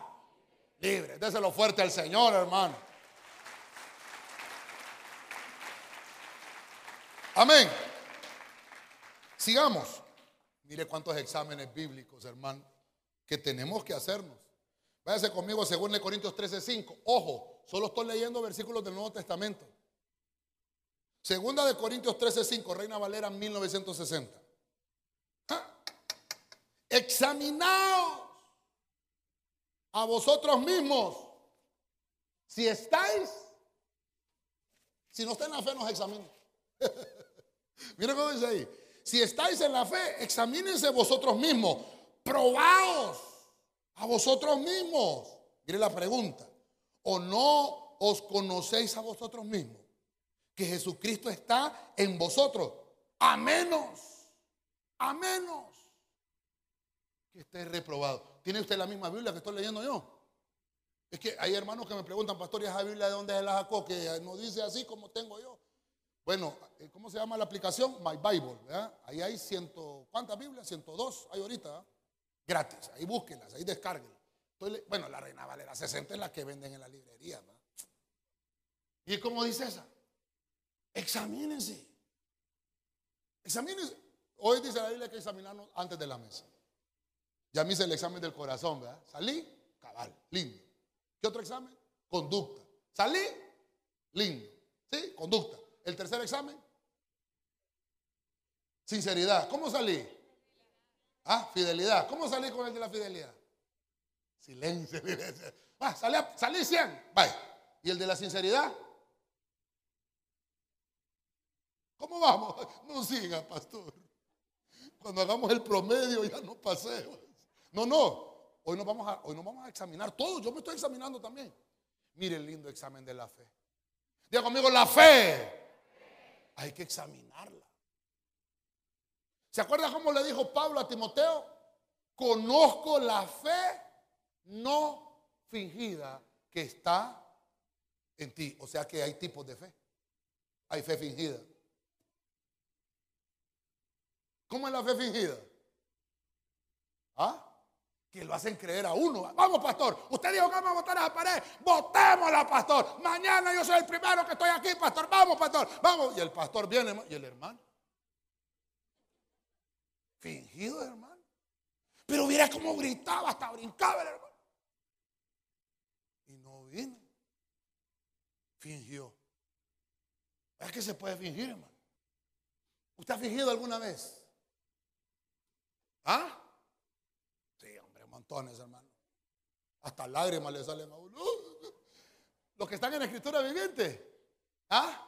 [SPEAKER 2] libre. Déselo fuerte al Señor, hermano. Amén. Sigamos. Mire cuántos exámenes bíblicos, hermano, que tenemos que hacernos. Váyase conmigo según Corintios 13, 5. Ojo, solo estoy leyendo versículos del Nuevo Testamento. Segunda de Corintios 13, 5, Reina Valera 1960. ¿Ah? Examinaos a vosotros mismos si estáis, si no está en la fe, nos. Mira cómo dice ahí. Si estáis en la fe, examínense vosotros mismos. Probaos a vosotros mismos. Mire la pregunta. ¿O no os conocéis a vosotros mismos? Que Jesucristo está en vosotros. A menos, a menos que esté reprobado. ¿Tiene usted la misma Biblia que estoy leyendo yo? Es que hay hermanos que me preguntan, pastor, ¿y esa Biblia de dónde se la sacó? Que no dice así como tengo yo. Bueno, eh, ¿cómo se llama la aplicación? My Bible. Ahí hay ciento, ¿cuántas Biblias? 102 hay ahorita. Gratis. Ahí búsquenlas, ahí descarguen. bueno, la Reina Valera 60 es la que venden en la librería. ¿Y cómo dice esa? Examínense. Examínense. Hoy dice la Biblia que examinarnos antes de la mesa. Ya me hice el examen del corazón, ¿verdad? Salí, cabal, lindo. ¿Qué otro examen? Conducta. Salí, lindo. ¿Sí? Conducta. El tercer examen. Sinceridad. ¿Cómo salí? Ah, fidelidad. ¿Cómo salí con el de la fidelidad? Silencio. Ah, salí, salí 100. Vaya. ¿Y el de la sinceridad? ¿Cómo vamos? No siga, pastor. Cuando hagamos el promedio ya no pasemos. No, no. Hoy nos vamos a, hoy nos vamos a examinar todos. Yo me estoy examinando también. Mire el lindo examen de la fe. Diga conmigo, la fe hay que examinarla. ¿Se acuerda cómo le dijo Pablo a Timoteo? Conozco la fe no fingida que está en ti. O sea que hay tipos de fe. Hay fe fingida. ¿Cómo es la fe fingida? ¿Ah? Que lo hacen creer a uno. Vamos, pastor. Usted dijo que vamos a votar a la pared. Votémosla, pastor. Mañana yo soy el primero que estoy aquí, pastor. Vamos, pastor. Vamos. Y el pastor viene. ¿Y el hermano? Fingido, hermano. Pero mira cómo gritaba, hasta brincaba el hermano. Y no vino. Fingió. Es que se puede fingir, hermano. ¿Usted ha fingido alguna vez? ¿Ah? Hermano. Hasta lágrimas le salen a uno. Los que están en escritura viviente. ¿Ah?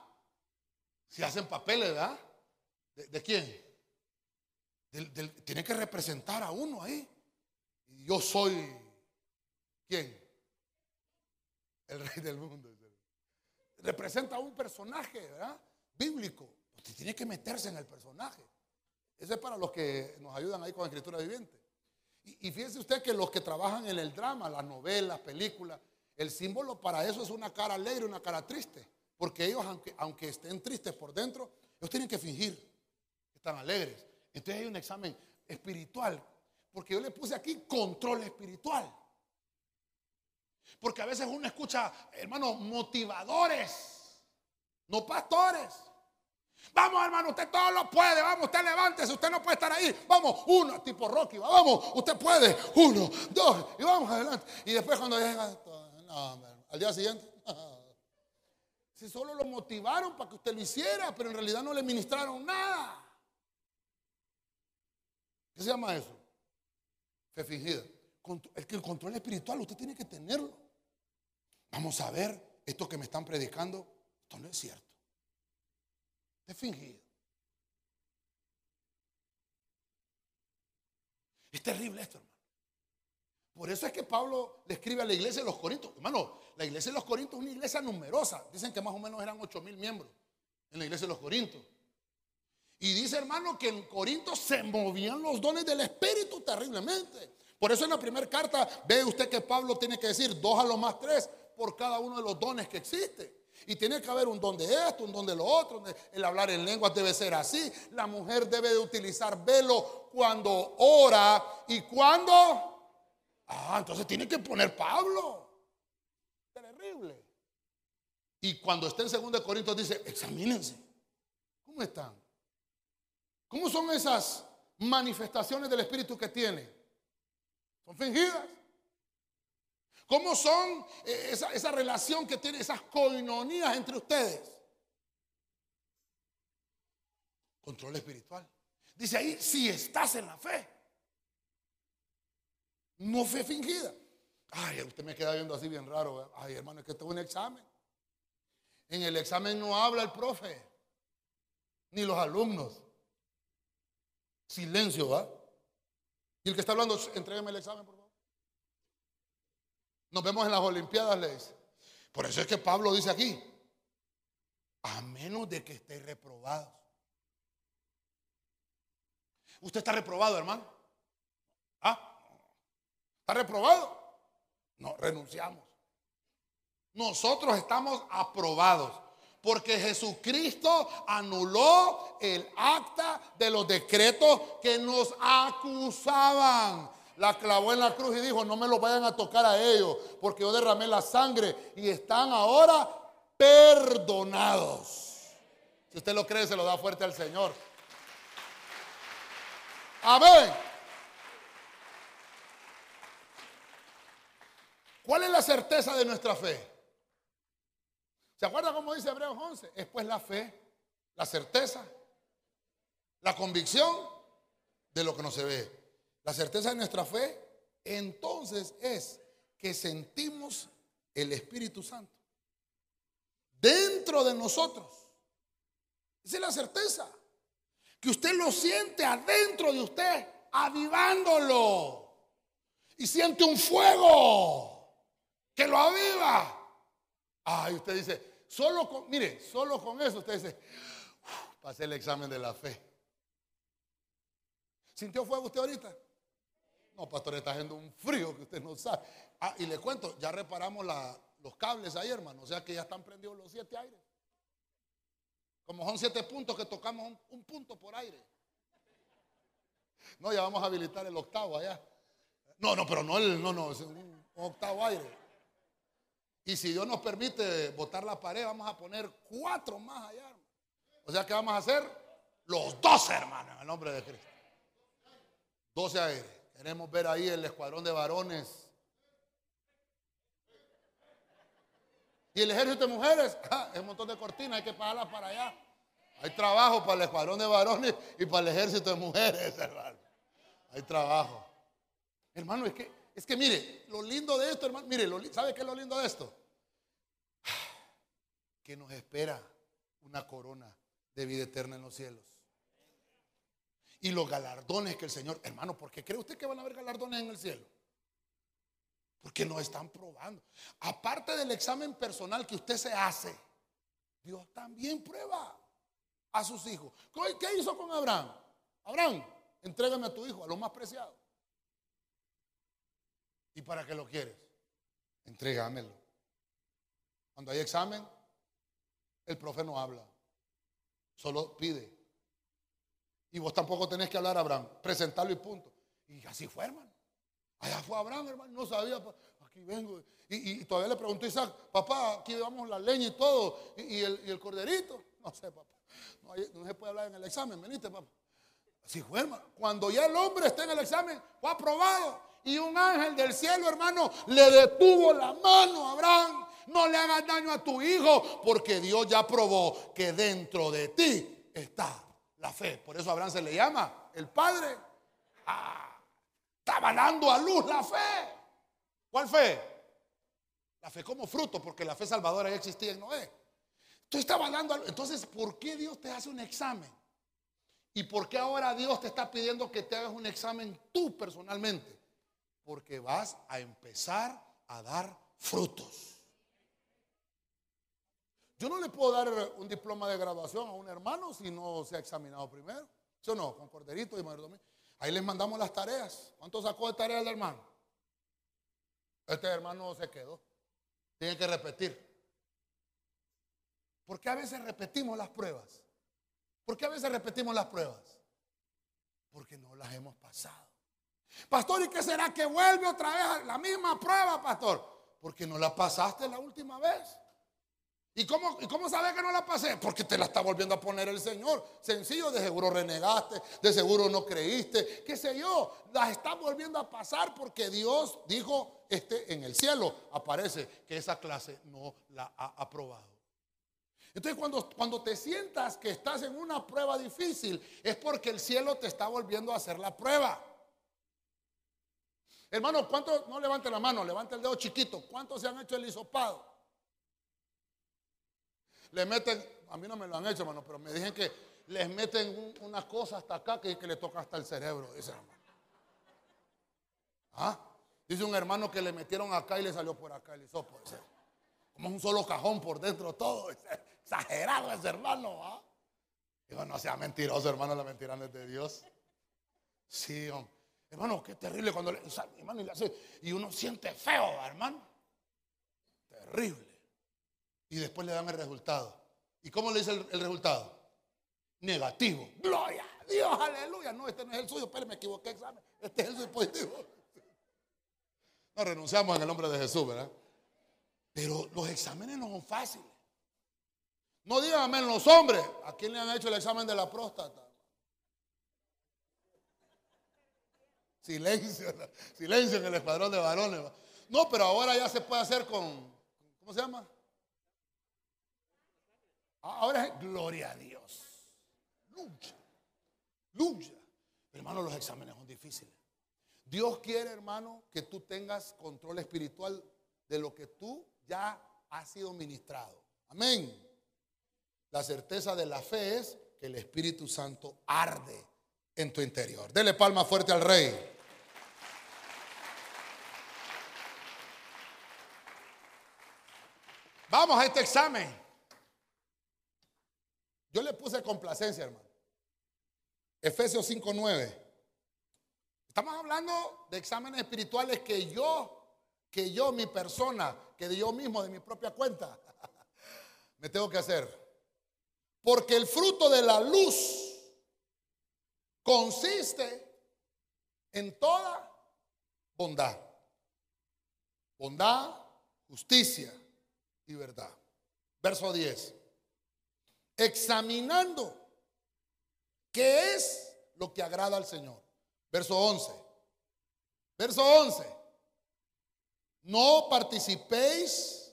[SPEAKER 2] Si hacen papeles, ¿verdad? ¿De, quién? tiene que representar a uno ahí. Y yo soy. ¿Quién? El rey del mundo. Representa a un personaje, ¿verdad? Bíblico. Usted tiene que meterse en el personaje. Eso es para los que nos ayudan ahí con escritura viviente. Y, fíjese usted que los que trabajan en el drama, las novelas, películas, el símbolo para eso es una cara alegre, una cara triste. Porque ellos, aunque, aunque estén tristes por dentro, ellos tienen que fingir que están alegres. Entonces hay un examen espiritual. Porque yo le puse aquí control espiritual. Porque a veces uno escucha, hermanos, motivadores, no pastores. Vamos, hermano, usted todo lo puede. Vamos, usted levántese. Usted no puede estar ahí. Vamos, uno, tipo Rocky. Vamos, usted puede. Uno, dos, y vamos adelante. Y después, cuando llega, no, al día siguiente, si solo lo motivaron para que usted lo hiciera, pero en realidad no le ministraron nada. ¿Qué se llama eso? Fe fingida. El que el control espiritual usted tiene que tenerlo. Vamos a ver, esto que me están predicando, esto no es cierto. Es fingido. Es terrible esto, hermano. Por eso es que Pablo le escribe a la iglesia de los Corintios. Hermano, la iglesia de los Corintios es una iglesia numerosa. Dicen que más o menos eran 8 mil miembros en la iglesia de los Corintios. Y dice, hermano, que en Corinto se movían los dones del Espíritu terriblemente. Por eso en la primera carta ve usted que Pablo tiene que decir dos a lo más tres por cada uno de los dones que existen. Y tiene que haber un don de esto, un don de lo otro. El hablar en lenguas debe ser así. La mujer debe de utilizar velo cuando ora y cuando... Ah, entonces tiene que poner Pablo. Terrible. Y cuando está en 2 Corintios dice, examínense. ¿Cómo están? ¿Cómo son esas manifestaciones del Espíritu que tiene? ¿Son fingidas? ¿Cómo son eh, esa, relación que tiene, esas coinonías entre ustedes? Control espiritual. Dice ahí, si estás en la fe. No fe fingida. Ay, usted me queda viendo así bien raro. Ay, hermano, es que tengo un examen. En el examen no habla el profe, ni los alumnos. Silencio, ¿va? Y el que está hablando, entrégueme el examen, por favor. Nos vemos en las Olimpiadas, le dice. Por eso es que Pablo dice aquí, a menos de que esté reprobado. ¿Usted está reprobado, hermano? ¿Ah? ¿Está reprobado? No, renunciamos. Nosotros estamos aprobados. Porque Jesucristo anuló el acta de los decretos que nos acusaban. La clavó en la cruz y dijo, no me lo vayan a tocar a ellos, porque yo derramé la sangre y están ahora perdonados. Si usted lo cree, se lo da fuerte al Señor. Amén. ¿Cuál es la certeza de nuestra fe? ¿Se acuerda cómo dice Hebreos 11? Es pues la fe, la certeza, la convicción de lo que no se ve. La certeza de nuestra fe entonces es que sentimos el Espíritu Santo dentro de nosotros. Esa es la certeza. Que usted lo siente adentro de usted, avivándolo. Y siente un fuego que lo aviva. Ay, usted dice, Solo con, mire, solo con eso usted dice, pasé el examen de la fe. ¿Sintió fuego usted ahorita? No, pastor, está haciendo un frío que usted no sabe. Ah, y le cuento, ya reparamos los cables ahí, hermano. O sea que ya están prendidos los siete aires. Como son siete puntos que tocamos un, punto por aire. No, ya vamos a habilitar el octavo allá. No, no, pero no el, no, no, es un octavo aire. Y si Dios nos permite botar la pared, vamos a poner cuatro más allá. O sea que vamos a hacer los doce, hermanos, en el nombre de Cristo. Doce aires. Queremos ver ahí el escuadrón de varones. Y el ejército de mujeres, es un montón de cortinas, hay que pagarlas para allá. Hay trabajo para el escuadrón de varones y para el ejército de mujeres, hermano. Hay trabajo. Hermano, es que es que mire, lo lindo de esto, hermano, mire, ¿sabe qué es lo lindo de esto? Que nos espera una corona de vida eterna en los cielos. Y los galardones que el Señor, hermano, ¿por qué cree usted que van a haber galardones en el cielo? Porque nos están probando. Aparte del examen personal que usted se hace, Dios también prueba a sus hijos. ¿Qué hizo con Abraham? Abraham, entrégame a tu hijo, a lo más preciado. ¿Y para qué lo quieres? Entrégamelo. Cuando hay examen, el profe no habla, solo pide. Y vos tampoco tenés que hablar a Abraham, presentarlo y punto. Y así fue, hermano. Allá fue Abraham, hermano, no sabía, aquí vengo. Y, todavía le preguntó Isaac, papá, aquí llevamos la leña y todo, y, el, corderito. No sé, papá, no, no, se puede hablar en el examen, veniste, papá. Así fue, hermano. Cuando ya el hombre está en el examen, fue aprobado. Y un ángel del cielo, hermano, le detuvo la mano a Abraham. No le hagas daño a tu hijo, porque Dios ya probó que dentro de ti está la fe. Por eso a Abraham se le llama el Padre. Ah, estaba dando a luz la fe. ¿Cuál fe? La fe como fruto, porque la fe salvadora ya existía en Noé. Tú estabas dando. Entonces, ¿por qué Dios te hace un examen? ¿Y por qué ahora Dios te está pidiendo que te hagas un examen tú personalmente? Porque vas a empezar a dar frutos. Yo no le puedo dar un diploma de graduación a un hermano si no se ha examinado primero. ¿Sí no? Con Corderito y Mayordomía. Ahí les mandamos las tareas. ¿Cuánto sacó de tarea el hermano? Este hermano se quedó. Tiene que repetir. ¿Por qué a veces repetimos las pruebas? ¿Por qué a veces repetimos las pruebas? Porque no las hemos pasado. Pastor, ¿y qué será que vuelve otra vez la misma prueba, pastor? Porque no la pasaste la última vez. ¿Y cómo, ¿Y cómo sabes que no la pasé? Porque te la está volviendo a poner el Señor. Sencillo, de seguro renegaste, de seguro no creíste, qué sé yo. Las está volviendo a pasar porque Dios dijo, este en el cielo aparece que esa clase no la ha aprobado. Entonces cuando, cuando te sientas que estás en una prueba difícil, es porque el cielo te está volviendo a hacer la prueba. Hermano, ¿cuántos, no levante la mano, levante el dedo chiquito, ¿cuántos se han hecho el hisopado? Le meten, a mí no me lo han hecho, hermano, pero me dicen que les meten una cosa hasta acá que, que le toca hasta el cerebro, dice hermano. ¿Ah? Dice un hermano que le metieron acá y le salió por acá el hisopo. Como un solo cajón por dentro todo. Exagerado ese hermano. ¿ah? Digo, no sea mentiroso, hermano, la mentira no es de Dios. Sí, hermano, qué terrible cuando le, hermano, y, le hace, y uno siente feo, hermano. Terrible. Y después le dan el resultado. ¿Y cómo le dice el, resultado? Negativo. Gloria a Dios, aleluya. No, este no es el suyo, pero me equivoqué examen. Este es el suyo positivo. No renunciamos en el nombre de Jesús, ¿verdad? Pero los exámenes no son fáciles. No digan amén los hombres. ¿A quién le han hecho el examen de la próstata? Silencio, silencio en el escuadrón de varones. No, pero ahora ya se puede hacer con, ¿cómo se llama? Ahora es gloria a Dios. Lucha, lucha. Hermano, los exámenes son difíciles. Dios quiere, hermano, que tú tengas control espiritual de lo que tú ya has sido ministrado. Amén. La certeza de la fe es que el Espíritu Santo arde en tu interior. Dele palma fuerte al Rey. Vamos a este examen. Yo le puse complacencia, hermano. Efesios 5:9. Estamos hablando de exámenes espirituales que yo, que yo, mi persona, que yo mismo, de mi propia cuenta, me tengo que hacer. Porque el fruto de la luz consiste en toda bondad. Bondad, justicia y verdad. Verso 10 examinando qué es lo que agrada al Señor. Verso 11. Verso 11. No participéis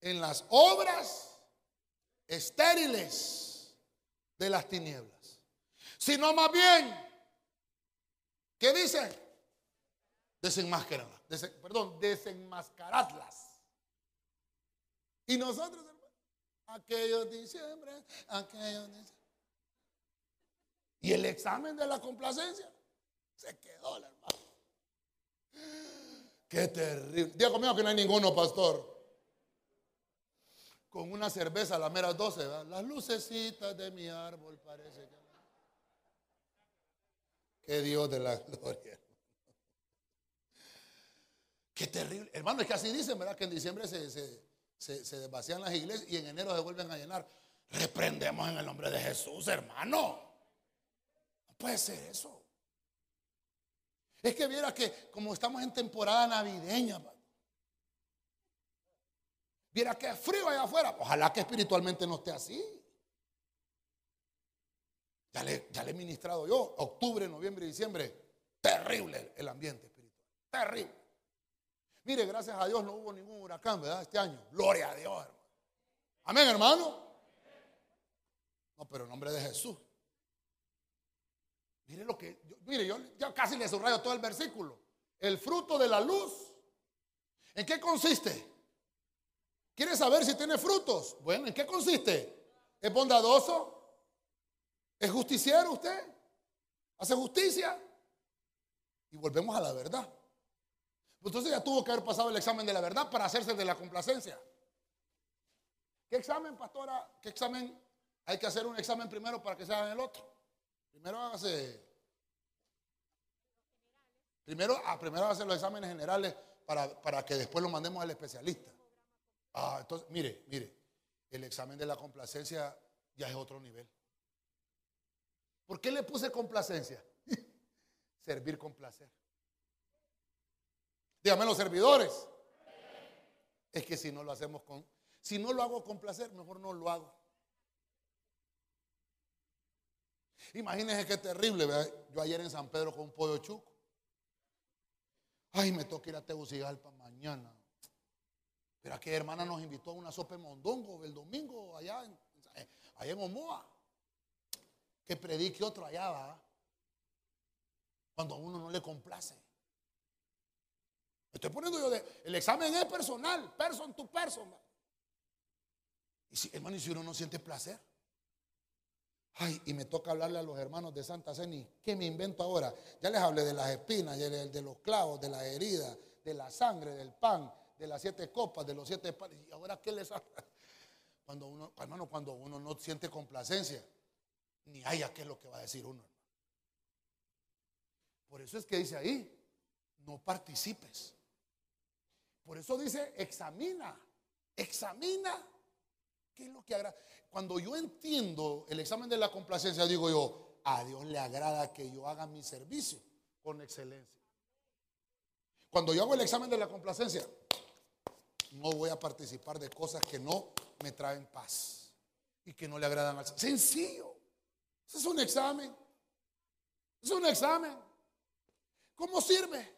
[SPEAKER 2] en las obras estériles de las tinieblas, sino más bien, ¿qué dice? Desenmascararlas, perdón, desenmascaradlas. Y nosotros, aquellos diciembre, aquellos diciembre. Y el examen de la complacencia se quedó, hermano. Qué terrible. Diga conmigo que no hay ninguno, pastor. Con una cerveza a las meras 12, las lucecitas de mi árbol parece que. Qué Dios de la gloria. Qué terrible. Hermano, es que así dicen, ¿verdad? Que en diciembre se se, se las iglesias y en enero se vuelven a llenar. Reprendemos en el nombre de Jesús, hermano. No puede ser eso. Es que viera que como estamos en temporada navideña, viera que es frío allá afuera. Ojalá que espiritualmente no esté así. Ya le, ya le he ministrado yo, octubre, noviembre y diciembre, terrible el ambiente espiritual. Terrible. Mire, gracias a Dios no hubo ningún huracán, ¿verdad? Este año. Gloria a Dios, hermano. Amén, hermano. No, pero en nombre de Jesús. Mire lo que, mire, yo ya casi le subrayo todo el versículo. El fruto de la luz. ¿En qué consiste? ¿Quiere saber si tiene frutos? Bueno, ¿en qué consiste? ¿Es bondadoso? ¿Es justiciero usted? ¿Hace justicia? Y volvemos a la verdad. Entonces ya tuvo que haber pasado el examen de la verdad para hacerse de la complacencia. ¿Qué examen, pastora? ¿Qué examen? Hay que hacer un examen primero para que se haga el otro. Primero hágase. Primero, ah, primero hágase los exámenes generales para, para que después lo mandemos al especialista. Ah, entonces, mire, mire, el examen de la complacencia ya es otro nivel. ¿Por qué le puse complacencia? Servir con placer. Dígame los servidores. Es que si no lo hacemos con... Si no lo hago con placer, mejor no lo hago. Imagínense qué terrible. Yo ayer en San Pedro con un pollo chuco. Ay, me toca ir a Tegucigalpa mañana. Pero aquí hermana nos invitó a una sopa de mondongo el domingo allá en, allá en Omoa. Que predique otro allá, va. Cuando a uno no le complace. Estoy poniendo yo de. El examen es personal, person to person. Y si, hermano, y si uno no siente placer. Ay, y me toca hablarle a los hermanos de Santa Ceni. ¿Qué me invento ahora? Ya les hablé de las espinas, de los clavos, de las heridas, de la sangre, del pan, de las siete copas, de los siete panes. ¿Y ahora qué les habla? Cuando uno, hermano, cuando uno no siente complacencia, ni haya qué es lo que va a decir uno. Por eso es que dice ahí, no participes. Por eso dice, examina, examina qué es lo que agrada. Cuando yo entiendo el examen de la complacencia, digo yo, a Dios le agrada que yo haga mi servicio con excelencia. Cuando yo hago el examen de la complacencia, no voy a participar de cosas que no me traen paz y que no le agradan al Sencillo. Es un examen. Es un examen. ¿Cómo sirve?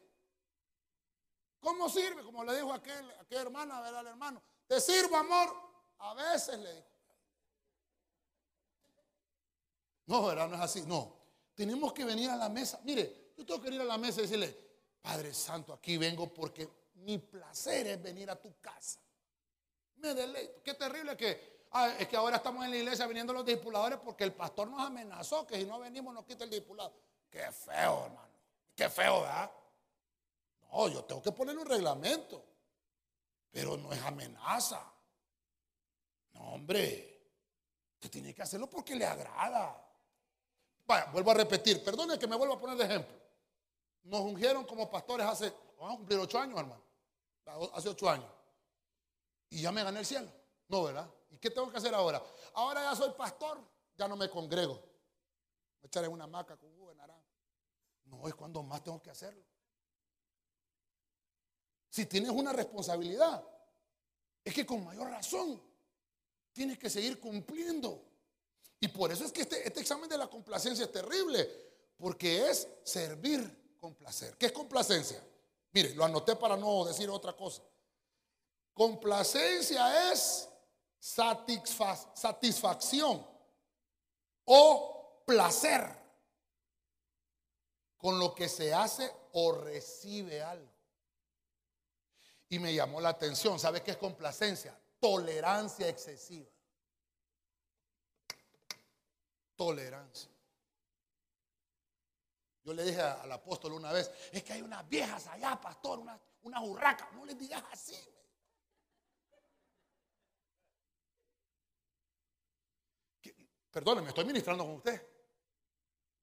[SPEAKER 2] ¿Cómo sirve? Como le dijo aquel, aquella hermana, ¿verdad, al hermano? Te sirvo, amor. A veces le dijo. No, ¿verdad? No es así. No. Tenemos que venir a la mesa. Mire, yo tengo que ir a la mesa y decirle, Padre Santo, aquí vengo porque mi placer es venir a tu casa. Me deleito. Qué terrible que, ah, es que ahora estamos en la iglesia viniendo los discipuladores porque el pastor nos amenazó que si no venimos nos quita el discipulado. Qué feo, hermano. Qué feo, ¿verdad? No, yo tengo que ponerle un reglamento. Pero no es amenaza. No, hombre. Usted tiene que hacerlo porque le agrada. Vaya, vuelvo a repetir. Perdone que me vuelva a poner de ejemplo. Nos ungieron como pastores hace, vamos a cumplir ocho años, hermano. Hace ocho años. Y ya me gané el cielo. No, ¿verdad? ¿Y qué tengo que hacer ahora? Ahora ya soy pastor, ya no me congrego. Me echaré una maca con jugo de naranja. No, es cuando más tengo que hacerlo. Si tienes una responsabilidad, es que con mayor razón tienes que seguir cumpliendo. Y por eso es que este, este examen de la complacencia es terrible, porque es servir con placer. ¿Qué es complacencia? Mire, lo anoté para no decir otra cosa. Complacencia es satisfacción o placer con lo que se hace o recibe algo. Y me llamó la atención, ¿sabe qué es complacencia? Tolerancia excesiva. Tolerancia. Yo le dije al apóstol una vez, es que hay unas viejas allá, pastor, unas una urracas. No les digas así. Perdóneme, estoy ministrando con usted.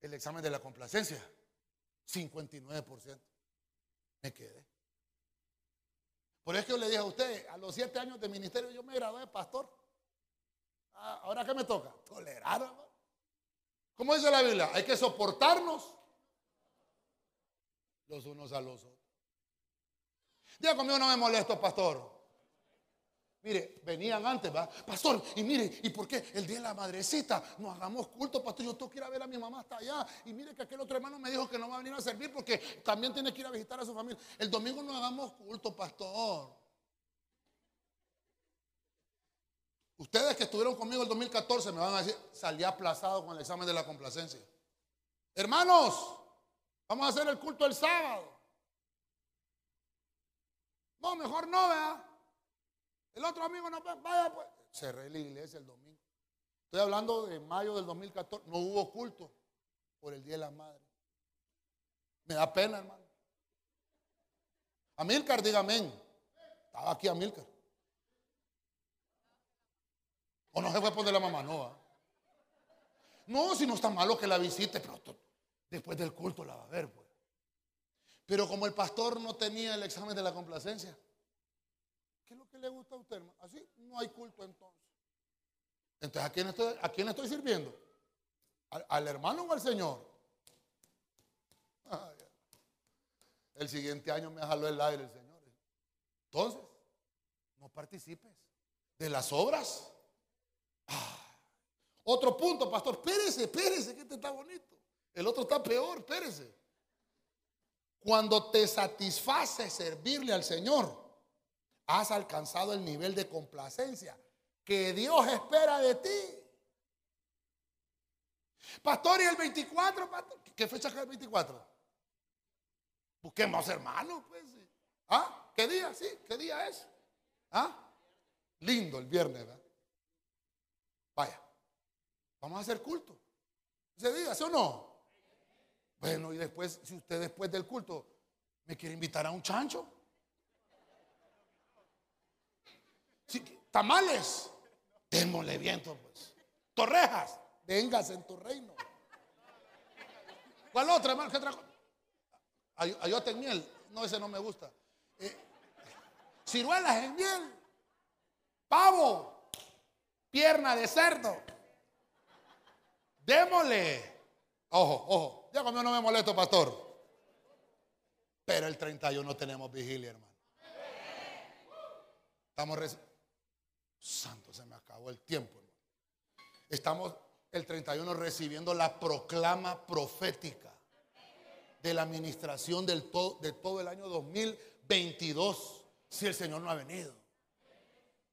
[SPEAKER 2] El examen de la complacencia, 59%. Me quedé. Por eso yo le dije a usted, a los siete años de ministerio yo me gradué de pastor. Ah, Ahora qué me toca? Tolerar. ¿Cómo dice la Biblia? Hay que soportarnos los unos a los otros. Diga conmigo, no me molesto, pastor. Mire, venían antes, ¿va? Pastor, y mire, ¿y por qué el día de la madrecita no hagamos culto, pastor? Yo tengo que ir a ver a mi mamá hasta allá. Y mire que aquel otro hermano me dijo que no va a venir a servir porque también tiene que ir a visitar a su familia. El domingo no hagamos culto, pastor. Ustedes que estuvieron conmigo el 2014 me van a decir, salí aplazado con el examen de la complacencia. Hermanos, vamos a hacer el culto el sábado. No, mejor no, vea. El otro amigo no vaya pues. Cerré la iglesia el domingo. Estoy hablando de mayo del 2014. No hubo culto por el Día de la Madre. Me da pena, hermano. Amílcar, diga amén. Estaba aquí Amílcar. ¿O no se fue a poner la mamá? No, No, si no está malo que la visite, pero después del culto la va a ver, pues. Pero como el pastor no tenía el examen de la complacencia, ¿Qué es lo que le gusta a usted, hermano? Así no hay culto entonces. Entonces, ¿a quién estoy, a quién estoy sirviendo? ¿Al, hermano o al Señor? el siguiente año me jaló el aire el Señor. Entonces, no participes. de las obras. Otro punto, pastor, espérese, espérese, que este está bonito. El otro está peor, espérese. Cuando te satisface servirle al Señor, has alcanzado el nivel de complacencia que Dios espera de ti. Pastor, y el 24, ¿qué fecha es el 24? Busquemos hermanos, pues. ¿Ah? ¿Qué día? Sí, ¿qué día es? ¿Ah? Lindo el viernes, ¿verdad? Vaya, vamos a hacer culto. ¿Ese día, sí o no? Bueno, y después, si usted después del culto me quiere invitar a un chancho. Tamales, démosle viento, pues. Torrejas, vengas en tu reino. ¿Cuál otra, hermano? ¿Qué otra cosa? Ayote en miel. No, ese no me gusta. Eh, ciruelas en miel. Pavo. Pierna de cerdo. Démosle. Ojo, ojo. Ya conmigo no me molesto, pastor. Pero el 31 tenemos vigilia, hermano. Estamos Santo, se me acabó el tiempo. Estamos el 31 recibiendo la proclama profética de la administración del de todo el año 2022, si el Señor no ha venido.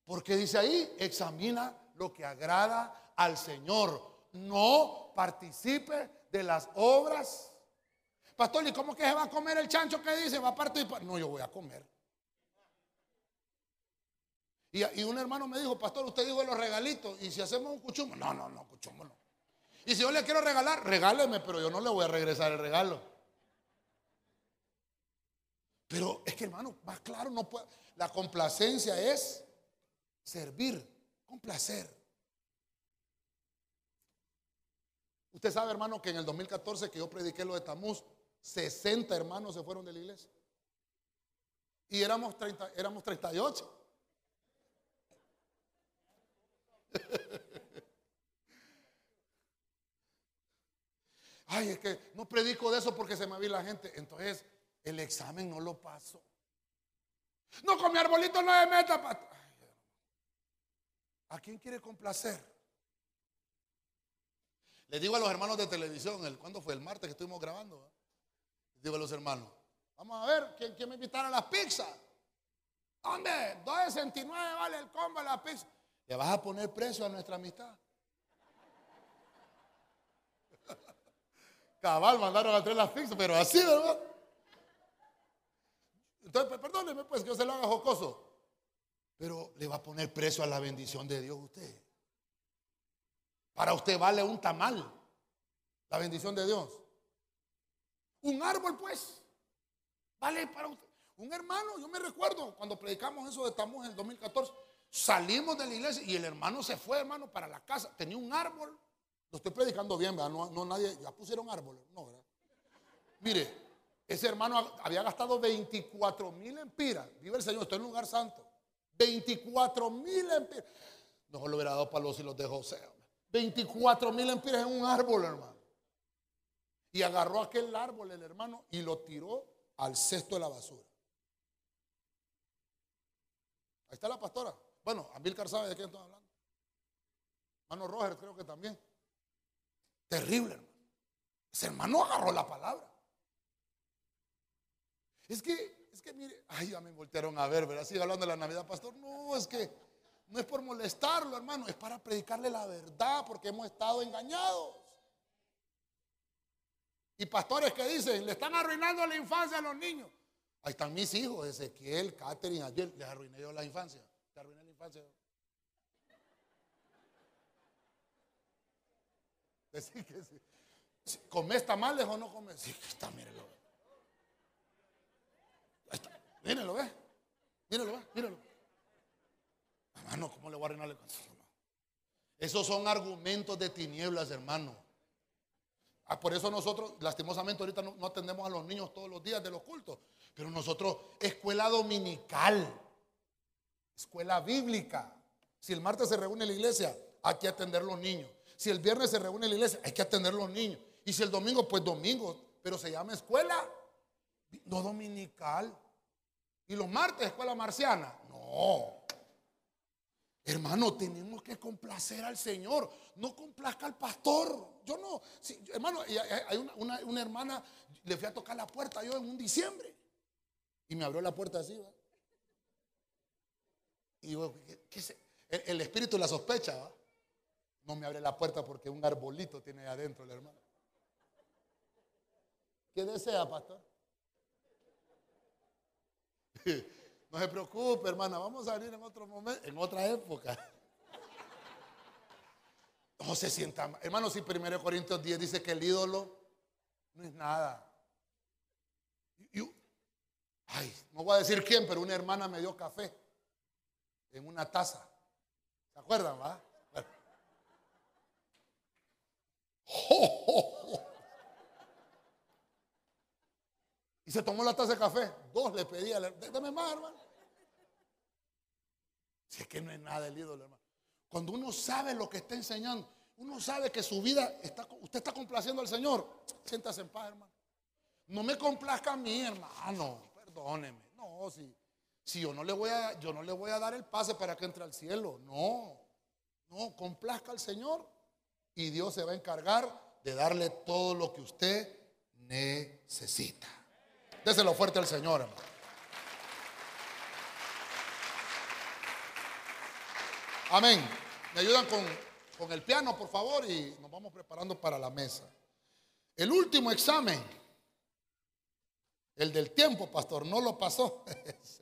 [SPEAKER 2] Porque dice ahí, examina lo que agrada al Señor. No participe de las obras. Pastor, ¿y cómo que se va a comer el chancho que dice? ¿Va a participar? No, yo voy a comer. Y, un hermano me dijo, pastor, usted dijo los regalitos. ¿Y si hacemos un cuchumo? No, no, no, cuchumo no. Y si yo le quiero regalar, regáleme, pero yo no le voy a regresar el regalo. Pero es que hermano, más claro, no puede. La complacencia es servir, complacer. Usted sabe, hermano, que en el 2014 que yo prediqué lo de Tamuz, 60 hermanos se fueron de la iglesia. Y éramos, 30, éramos 38. Ay, es que no predico de eso porque se me vi la gente. Entonces, el examen no lo paso. No, con mi arbolito no me meta. ¿A quién quiere complacer? Le digo a los hermanos de televisión, el, ¿cuándo fue? El martes que estuvimos grabando. digo a los hermanos, vamos a ver, ¿quién, quién me invitará a las pizzas? ¿Dónde? 2.69 vale el combo de la pizza. ¿Le vas a poner precio a nuestra amistad? Cabal, mandaron a traer las pizzas, pero así, ¿verdad? Entonces, perdóneme pues que yo se lo haga jocoso. Pero le va a poner precio a la bendición de Dios usted. Para usted vale un tamal la bendición de Dios. Un árbol, pues, vale para usted. Un hermano, yo me recuerdo cuando predicamos eso de Tamuz en el 2014, salimos de la iglesia y el hermano se fue, hermano, para la casa. Tenía un árbol. Lo estoy predicando bien, ¿verdad? No, no nadie, ya pusieron árboles, no, ¿verdad? Mire, ese hermano había gastado 24 mil empiras. Vive el Señor, estoy en un lugar santo. 24 mil empiras. No lo hubiera dado para los hilos de José. 24 mil empiras en un árbol, hermano. Y agarró aquel árbol el hermano y lo tiró al cesto de la basura. Ahí está la pastora. Bueno, Amílcar sabe de quién estoy hablando. Hermano Roger creo que también. Terrible, hermano. Ese hermano agarró la palabra. Es que, es que mire, ay, ya me voltearon a ver, ¿verdad? Sigue hablando de la Navidad, pastor. No, es que no es por molestarlo, hermano, es para predicarle la verdad, porque hemos estado engañados. Y pastores que dicen, le están arruinando la infancia a los niños. Ahí están mis hijos, Ezequiel, Catherine, ayer les arruiné yo la infancia. Decir que sí. ¿Comes tamales o no comes? Sí, está, mírelo. Mírenlo, ve. Mírenlo, ve. Mírenlo. Hermano, ¿cómo le voy a arruinar el Esos son argumentos de tinieblas, hermano. Ah, por eso nosotros, lastimosamente, ahorita no, atendemos a los niños todos los días de los cultos. Pero nosotros, escuela dominical, escuela bíblica. Si el martes se reúne la iglesia, hay que atender los niños. Si el viernes se reúne la iglesia, hay que atender los niños. Y si el domingo, pues domingo. Pero se llama escuela no dominical. ¿Y los martes escuela marciana? No. Hermano, tenemos que complacer al Señor. No complazca al pastor. Yo no. hermano, hay una, hermana, le fui a tocar la puerta yo en un diciembre. Y me abrió la puerta así, ¿va? Y digo, ¿qué, el, espíritu la sospecha, ¿va? No me abre la puerta porque un arbolito tiene adentro el hermano. ¿Qué desea, pastor? No se preocupe, hermana, vamos a venir en otro momento, en otra época. No se sienta mal. Hermano, si 1 Corintios 10 dice que el ídolo no es nada. ay, no voy a decir quién, pero una hermana me dio café en una taza. ¿Se acuerdan, va? Y se tomó la taza de café. Dos le pedía, dame más, hermano. Si es que no es nada el ídolo, hermano. Cuando uno sabe lo que está enseñando, uno sabe que su vida, está, usted está complaciendo al Señor, siéntase en paz, hermano. No me complazca a mí, hermano. Perdóneme. No, si, si yo no le voy a, yo no le voy a dar el pase para que entre al cielo. No. No, complazca al Señor y Dios se va a encargar de darle todo lo que usted necesita. Déselo fuerte al Señor, hermano. Amén. Me ayudan con, con el piano, por favor, y nos vamos preparando para la mesa. El último examen, el del tiempo, pastor, no lo pasó.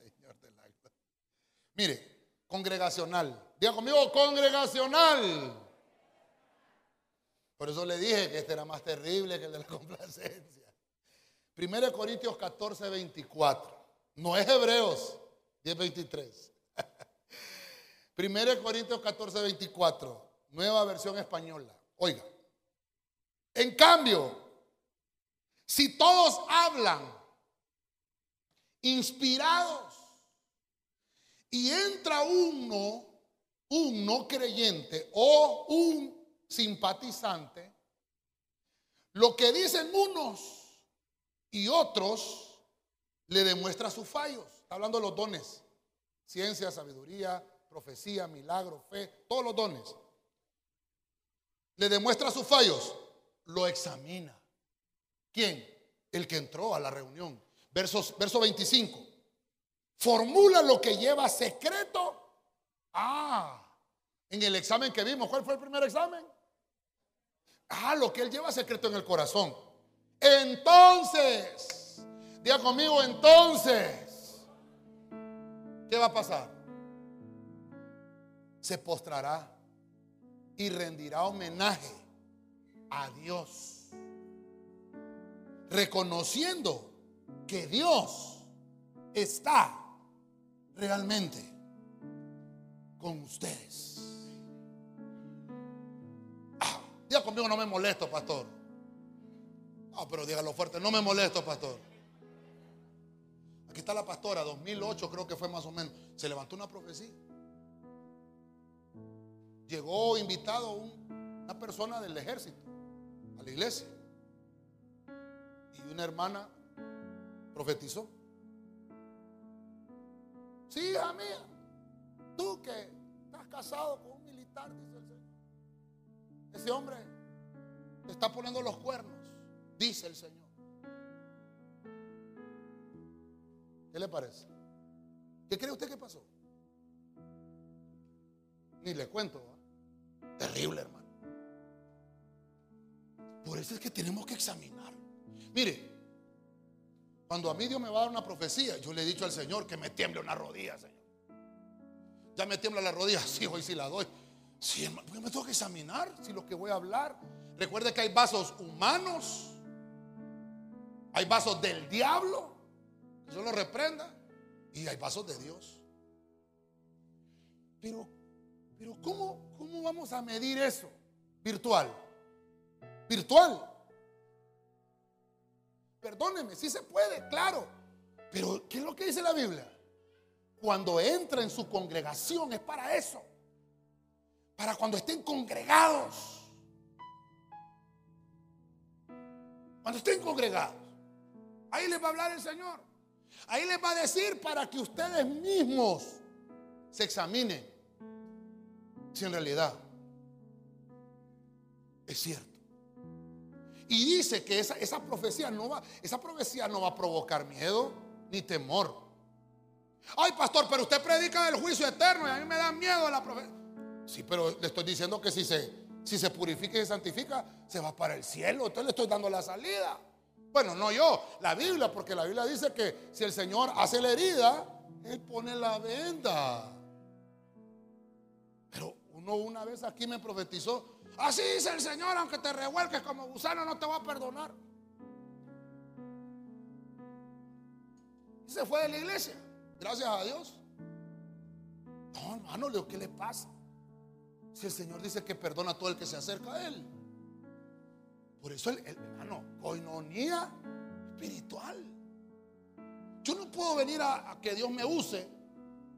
[SPEAKER 2] Mire, congregacional. Diga conmigo, congregacional. Por eso le dije que este era más terrible que el de la complacencia. 1 Corintios 14, 24. No es Hebreos 10, 23. 1 Corintios 14, 24. Nueva versión española. Oiga. En cambio, si todos hablan inspirados y entra uno, un no creyente o un simpatizante, lo que dicen unos y otros le demuestra sus fallos. Está hablando de los dones. Ciencia, sabiduría, profecía, milagro, fe, todos los dones. Le demuestra sus fallos. Lo examina. ¿Quién? El que entró a la reunión. Versos, verso 25. Formula lo que lleva secreto. Ah, en el examen que vimos, ¿cuál fue el primer examen? Ah, lo que él lleva secreto en el corazón. Entonces, diga conmigo, entonces, ¿qué va a pasar? Se postrará y rendirá homenaje a Dios, reconociendo que Dios está realmente con ustedes. Ah, diga conmigo, no me molesto, pastor. Ah, pero dígalo fuerte, no me molesto, pastor. Aquí está la pastora, 2008 creo que fue más o menos. Se levantó una profecía. Llegó invitado una persona del ejército a la iglesia. Y una hermana profetizó. Sí, hija mía, tú que estás casado con un militar, dice el Señor. Ese hombre está poniendo los cuernos dice el Señor. ¿Qué le parece? ¿Qué cree usted que pasó? Ni le cuento. Terrible, hermano. Por eso es que tenemos que examinar. Mire, cuando a mí Dios me va a dar una profecía, yo le he dicho al Señor que me tiemble una rodilla, Señor. Ya me tiembla la rodilla, sí, hoy sí la doy. Sí, hermano, porque me tengo que examinar si lo que voy a hablar. Recuerde que hay vasos humanos hay vasos del diablo, que yo lo reprenda, y hay vasos de Dios. Pero, pero ¿cómo, ¿cómo vamos a medir eso? Virtual. Virtual. Perdóneme, sí se puede, claro. Pero, ¿qué es lo que dice la Biblia? Cuando entra en su congregación es para eso. Para cuando estén congregados. Cuando estén congregados. Ahí les va a hablar el Señor. Ahí les va a decir para que ustedes mismos se examinen. si en realidad es cierto. Y dice que esa, esa profecía no va, esa profecía no va a provocar miedo ni temor. Ay, pastor, pero usted predica del juicio eterno y a mí me da miedo la profecía. Sí, pero le estoy diciendo que si se, si se purifica y se santifica, se va para el cielo. Entonces le estoy dando la salida. Bueno, no yo, la Biblia, porque la Biblia dice que si el Señor hace la herida, Él pone la venda. Pero uno una vez aquí me profetizó, Así dice el Señor, aunque te revuelques como gusano, no te va a perdonar. Y se fue de la iglesia, gracias a Dios. No, hermano, ¿qué le pasa? Si el Señor dice que perdona a todo el que se acerca a Él. Por eso, el, hermano, coinonía espiritual. Yo no puedo venir a que Dios me use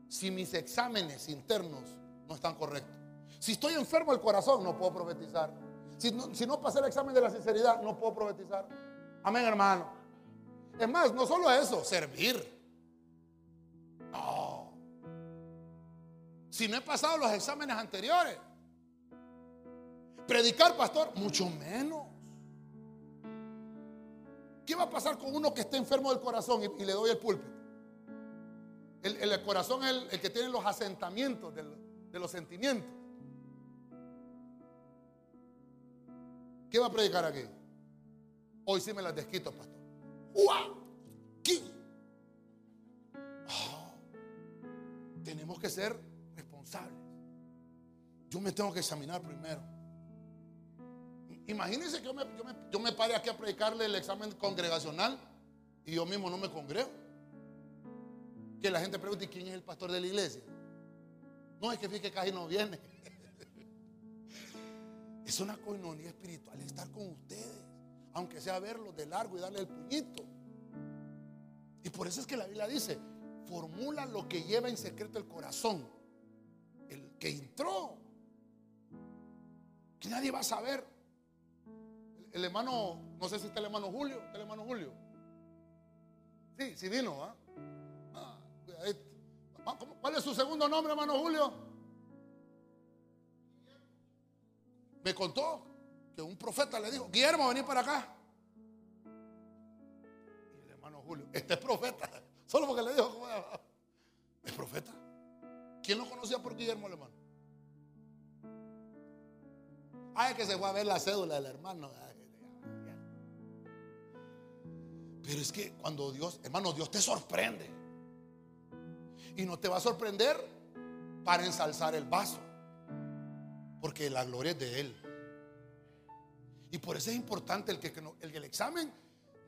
[SPEAKER 2] si mis exámenes internos no están correctos. Si estoy enfermo del corazón, no puedo profetizar. Si no, si no pasé el examen de la sinceridad, no puedo profetizar. Amén, hermano. Es más, no solo eso, servir. No. Si no he pasado los exámenes anteriores. Predicar, pastor, mucho menos. ¿Qué va a pasar con uno que esté enfermo del corazón y, le doy el púlpito? El, corazón es el, que tiene los asentamientos de los sentimientos. ¿Qué va a predicar aquí? Hoy sí me las desquito, pastor. ¡Uah! Ah, tenemos que ser responsables. Yo me tengo que examinar primero. Imagínense que yo me, yo, me, pare aquí a predicarle el examen congregacional y yo mismo no me congrego. Que la gente pregunte quién es el pastor de la iglesia. No, es que fíjate que casi no viene. Es una coinonía espiritual estar con ustedes, aunque sea verlos de largo y darle el puñito. Y por eso es que la Biblia dice, formula lo que lleva en secreto el corazón. El que entró, que nadie va a saber. El, hermano, no sé si está el hermano Julio, ¿está el hermano Julio? Sí, sí vino, ¿ah? ah ¿Cuál es su segundo nombre, hermano Julio? Me contó que un profeta le dijo, Guillermo, vení para acá. Y el hermano Julio, este es profeta. Solo porque le dijo, es profeta. ¿Quién lo conocía por Guillermo, hermano? Ay, que se fue a ver la cédula del hermano. Pero es que cuando Dios, hermano, Dios te sorprende. Y no te va a sorprender para ensalzar el vaso. Porque la gloria es de Él. Y por eso es importante el que, el, examen,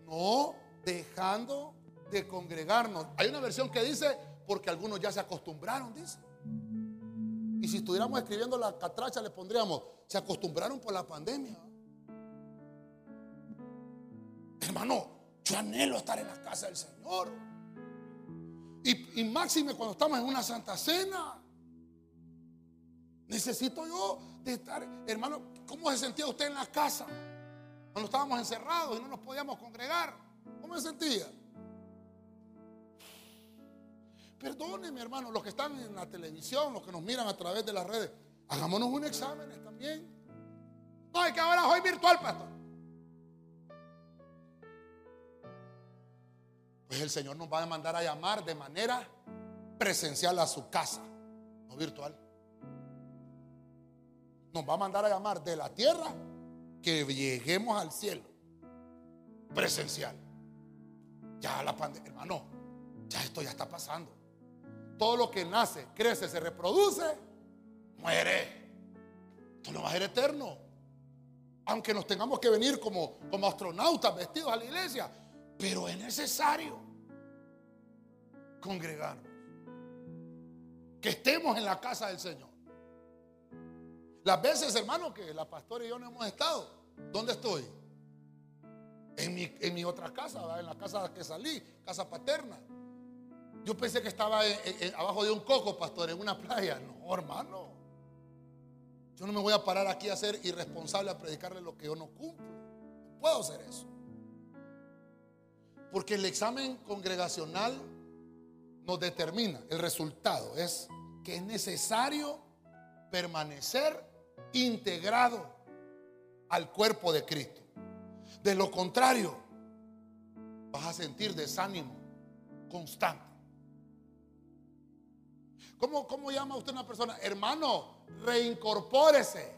[SPEAKER 2] no dejando de congregarnos. Hay una versión que dice, porque algunos ya se acostumbraron, dice. Y si estuviéramos escribiendo la catracha, le pondríamos, se acostumbraron por la pandemia. Hermano, yo anhelo estar en la casa del Señor. Y, y máxime cuando estamos en una santa cena. Necesito yo de estar, hermano, ¿cómo se sentía usted en la casa? Cuando estábamos encerrados y no nos podíamos congregar. ¿Cómo se sentía? Perdónenme, hermano, los que están en la televisión, los que nos miran a través de las redes. Hagámonos un examen también. No, hay que ahora hoy virtual, pastor. Pues el Señor nos va a mandar a llamar de manera presencial a su casa, no virtual nos va a mandar a llamar de la tierra que lleguemos al cielo. Presencial. Ya la pandemia, hermano, ya esto ya está pasando. Todo lo que nace, crece, se reproduce, muere. Esto no va a ser eterno. Aunque nos tengamos que venir como, como astronautas vestidos a la iglesia, pero es necesario congregarnos. Que estemos en la casa del Señor. Las veces, hermano, que la pastora y yo no hemos estado, ¿dónde estoy? En mi, en mi otra casa, en la casa que salí, casa paterna. Yo pensé que estaba abajo de un coco, pastor, en una playa. No, hermano. Yo no me voy a parar aquí a ser irresponsable a predicarle lo que yo no cumplo. No puedo hacer eso. Porque el examen congregacional nos determina, el resultado es que es necesario permanecer integrado al cuerpo de Cristo. De lo contrario, vas a sentir desánimo constante. ¿Cómo, cómo llama usted a una persona? Hermano, reincorpórese.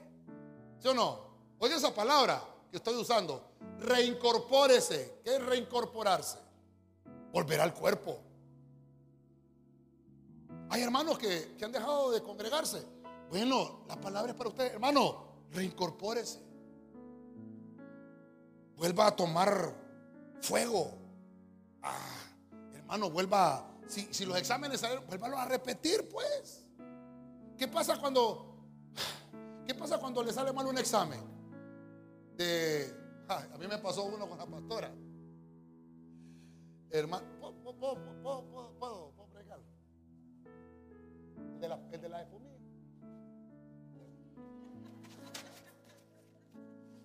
[SPEAKER 2] ¿Sí o no? Oye esa palabra que estoy usando. Reincorpórese. ¿Qué es reincorporarse? Volver al cuerpo. Hay hermanos que, que han dejado de congregarse. Bueno, la palabra es para usted. Hermano, reincorpórese. Vuelva a tomar fuego. Ah, hermano, vuelva. Si, si los exámenes salen, vuélvalos a repetir, pues. ¿Qué pasa cuando ¿Qué pasa cuando le sale mal un examen? De, a mí me pasó uno con la pastora. Hermano, ¿puedo, puedo, puedo, puedo? El de la, el de la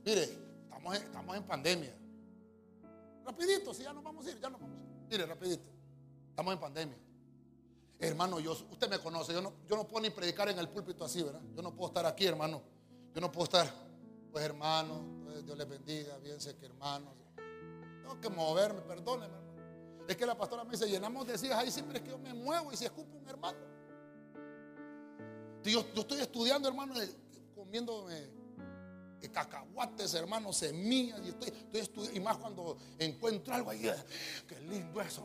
[SPEAKER 2] Mire, estamos en, estamos en pandemia. Rapidito, si ya nos vamos a ir, ya nos vamos a ir. Mire, rapidito. Estamos en pandemia. Hermano, yo, usted me conoce, yo no, yo no puedo ni predicar en el púlpito así, ¿verdad? Yo no puedo estar aquí, hermano. Yo no puedo estar, pues hermano, pues, Dios les bendiga, bien sé que hermanos. Tengo que moverme, perdóneme, hermano. Es que la pastora me dice, llenamos de sillas ahí, siempre es que yo me muevo y si escupo un hermano. Yo, yo estoy estudiando, hermano, comiéndome cacahuates, hermano, semillas, y estoy, estoy y más cuando encuentro algo ahí, qué lindo eso.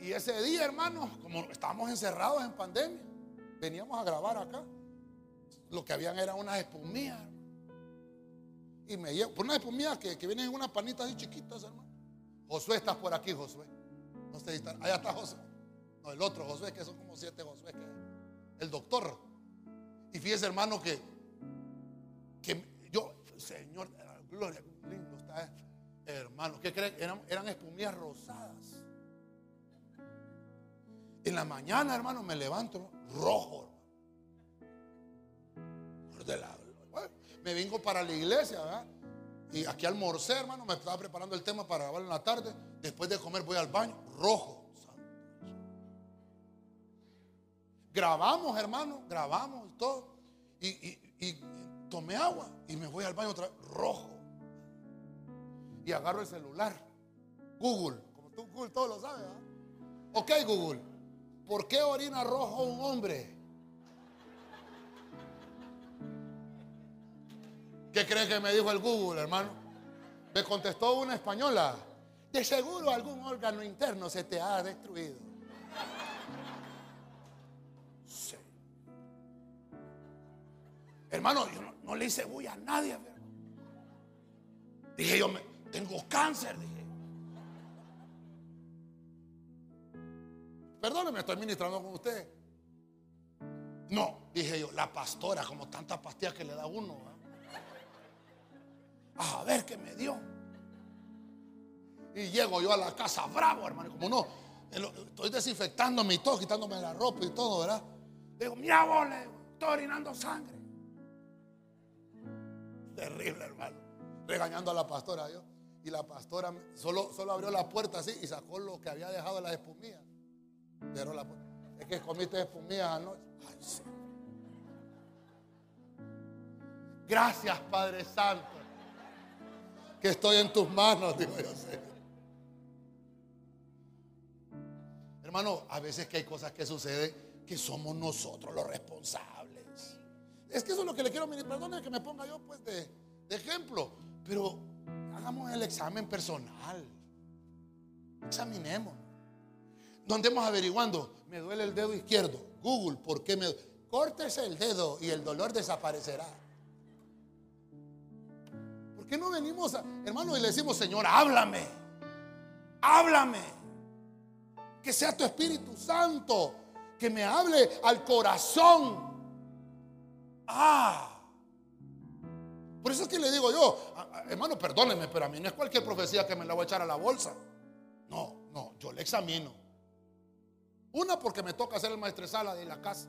[SPEAKER 2] Y ese día, hermano, como estábamos encerrados en pandemia, veníamos a grabar acá. Lo que habían eran unas espumillas. Y me llevo, por unas espumillas que, que, vienen en unas panitas así chiquitas, hermano. Josué, estás por aquí, Josué. No sé si está, allá está Josué. No, el otro Josué, que son como siete Josué, el doctor. Y fíjese, hermano, que, que yo, Señor, gloria, lindo está, hermano. ¿Qué creen? Eran, eran espumillas rosadas. En la mañana, hermano, me levanto rojo. me vengo para la iglesia, ¿verdad? Y aquí almorcé, hermano, me estaba preparando el tema para grabar en la tarde. Después de comer voy al baño, rojo. Grabamos, hermano, grabamos y todo. Y, tomé agua y me voy al baño otra vez, rojo. Y agarro el celular. Google, como tú Google todo lo sabes, ¿verdad? Ok, Google. ¿Por qué orina rojo un hombre? ¿Qué cree que me dijo el Google, hermano? Me contestó una española. De seguro algún órgano interno se te ha destruido. Hermano, yo no, le hice bulla a nadie. Dije yo, tengo cáncer. Dije. Perdóneme, estoy ministrando con usted. No, dije yo, la pastora, como tantas pastillas que le da uno. A ver qué me dio. Y llego yo a la casa bravo, hermano. Como no, estoy desinfectándome y todo, quitándome la ropa y todo, ¿verdad? Digo, mira vos, estoy orinando sangre. Terrible, hermano. Regañando a la pastora yo. Y la pastora solo, solo abrió la puerta así y sacó lo que había dejado en las espumillas. Pero la, es que comiste espumillas anoche. Gracias, Padre Santo. Que estoy en tus manos, digo yo. Hermano, a veces que hay cosas que suceden que somos nosotros los responsables. Es que eso es lo que le quiero pedir. Perdone que me ponga yo pues de, de ejemplo. Pero hagamos el examen personal. Examinemos. No andemos averiguando, me duele el dedo izquierdo. Google, ¿por qué me duele? Córtese el dedo y el dolor desaparecerá. ¿Por qué no venimos, a, hermano, y le decimos, Señor, háblame? Háblame. Que sea tu Espíritu Santo que me hable al corazón. Ah. Por eso es que le digo yo, hermano, perdóneme, pero a mí no es cualquier profecía que me la voy a echar a la bolsa. No, no, yo le examino. Una porque me toca hacer el maestresala de la casa.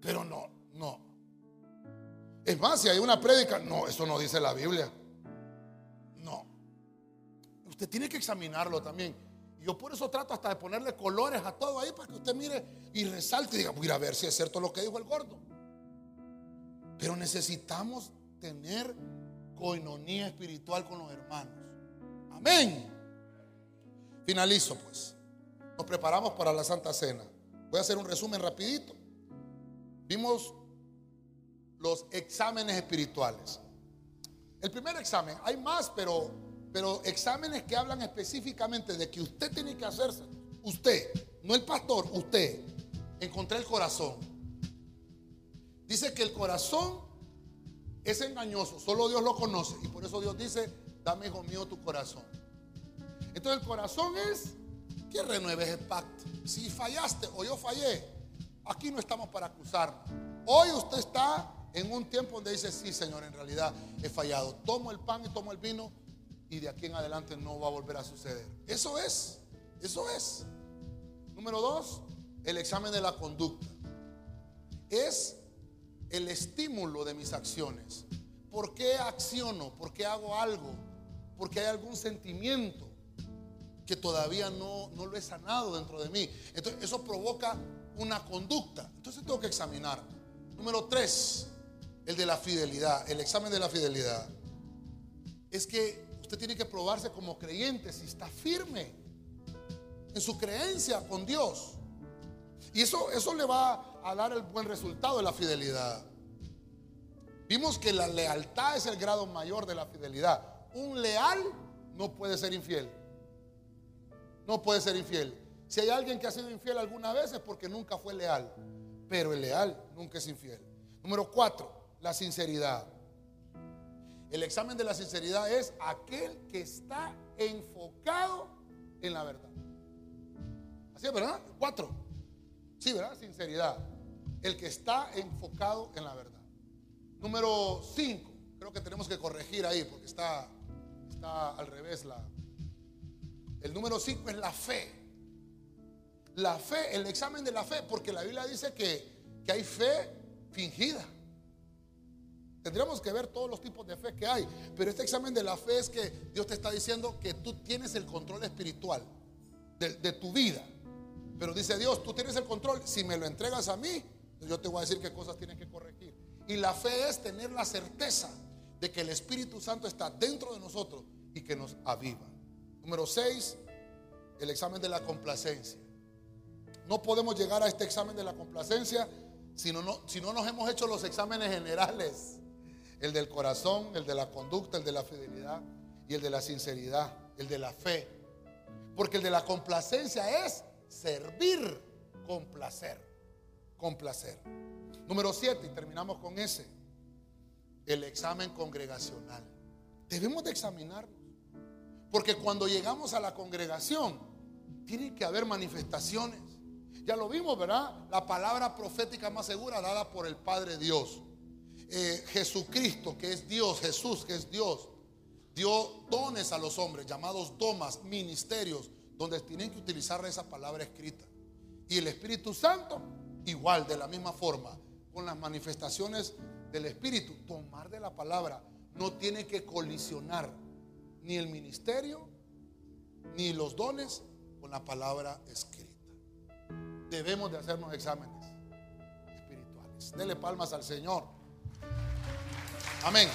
[SPEAKER 2] Pero no, no. Es más, si hay una prédica, no, eso no dice la Biblia. No. Usted tiene que examinarlo también. Yo por eso trato hasta de ponerle colores a todo ahí para que usted mire y resalte y diga, voy a ver si es cierto lo que dijo el gordo. Pero necesitamos tener coinonía espiritual con los hermanos. Amén. Finalizo pues. Nos preparamos para la Santa Cena. Voy a hacer un resumen rapidito. Vimos los exámenes espirituales. El primer examen, hay más, pero, pero exámenes que hablan específicamente de que usted tiene que hacerse, usted, no el pastor, usted, encontré el corazón. Dice que el corazón es engañoso, solo Dios lo conoce y por eso Dios dice, dame hijo mío tu corazón. Entonces el corazón es que renueves el pacto. Si fallaste o yo fallé, aquí no estamos para acusarnos. Hoy usted está en un tiempo donde dice, sí Señor, en realidad he fallado. Tomo el pan y tomo el vino y de aquí en adelante no va a volver a suceder. Eso es, eso es. Número dos, el examen de la conducta. Es el estímulo de mis acciones. ¿Por qué acciono? ¿Por qué hago algo? Porque hay algún sentimiento que todavía no, no lo he sanado dentro de mí. Entonces eso provoca una conducta. Entonces tengo que examinar. Número tres, el de la fidelidad, el examen de la fidelidad. Es que usted tiene que probarse como creyente si está firme en su creencia con Dios. Y eso, eso le va a dar el buen resultado de la fidelidad. Vimos que la lealtad es el grado mayor de la fidelidad. Un leal no puede ser infiel. No puede ser infiel. Si hay alguien que ha sido infiel alguna vez es porque nunca fue leal. Pero el leal nunca es infiel. Número cuatro, la sinceridad. El examen de la sinceridad es aquel que está enfocado en la verdad. Así es, ¿verdad? Cuatro. Sí, ¿verdad? Sinceridad. El que está enfocado en la verdad. Número cinco. Creo que tenemos que corregir ahí porque está, está al revés la, el número 5 es la fe. La fe, el examen de la fe, porque la Biblia dice que, que hay fe fingida. Tendríamos que ver todos los tipos de fe que hay. Pero este examen de la fe es que Dios te está diciendo que tú tienes el control espiritual de, tu vida. Pero dice Dios, tú tienes el control. Si me lo entregas a mí, yo te voy a decir qué cosas tienen que corregir. Y la fe es tener la certeza de que el Espíritu Santo está dentro de nosotros y que nos aviva. Número 6, el examen de la complacencia. No podemos llegar a este examen de la complacencia si no, si no nos hemos hecho los exámenes generales. El del corazón, el de la conducta, el de la fidelidad y el de la sinceridad, el de la fe. Porque el de la complacencia es servir con placer. Con placer. Número 7, y terminamos con ese. El examen congregacional. Debemos de examinarnos. Porque cuando llegamos a la congregación, tiene que haber manifestaciones. Ya lo vimos, ¿verdad? La palabra profética más segura dada por el Padre Dios. Eh, Jesucristo, que es Dios, Jesús, que es Dios, dio dones a los hombres, llamados domas, ministerios, donde tienen que utilizar esa palabra escrita. Y el Espíritu Santo, igual, de la misma forma, con las manifestaciones del Espíritu, tomar de la palabra, no tiene que colisionar ni el ministerio, ni los dones con la palabra escrita. Debemos de hacernos exámenes espirituales. Dele palmas al Señor. Amén.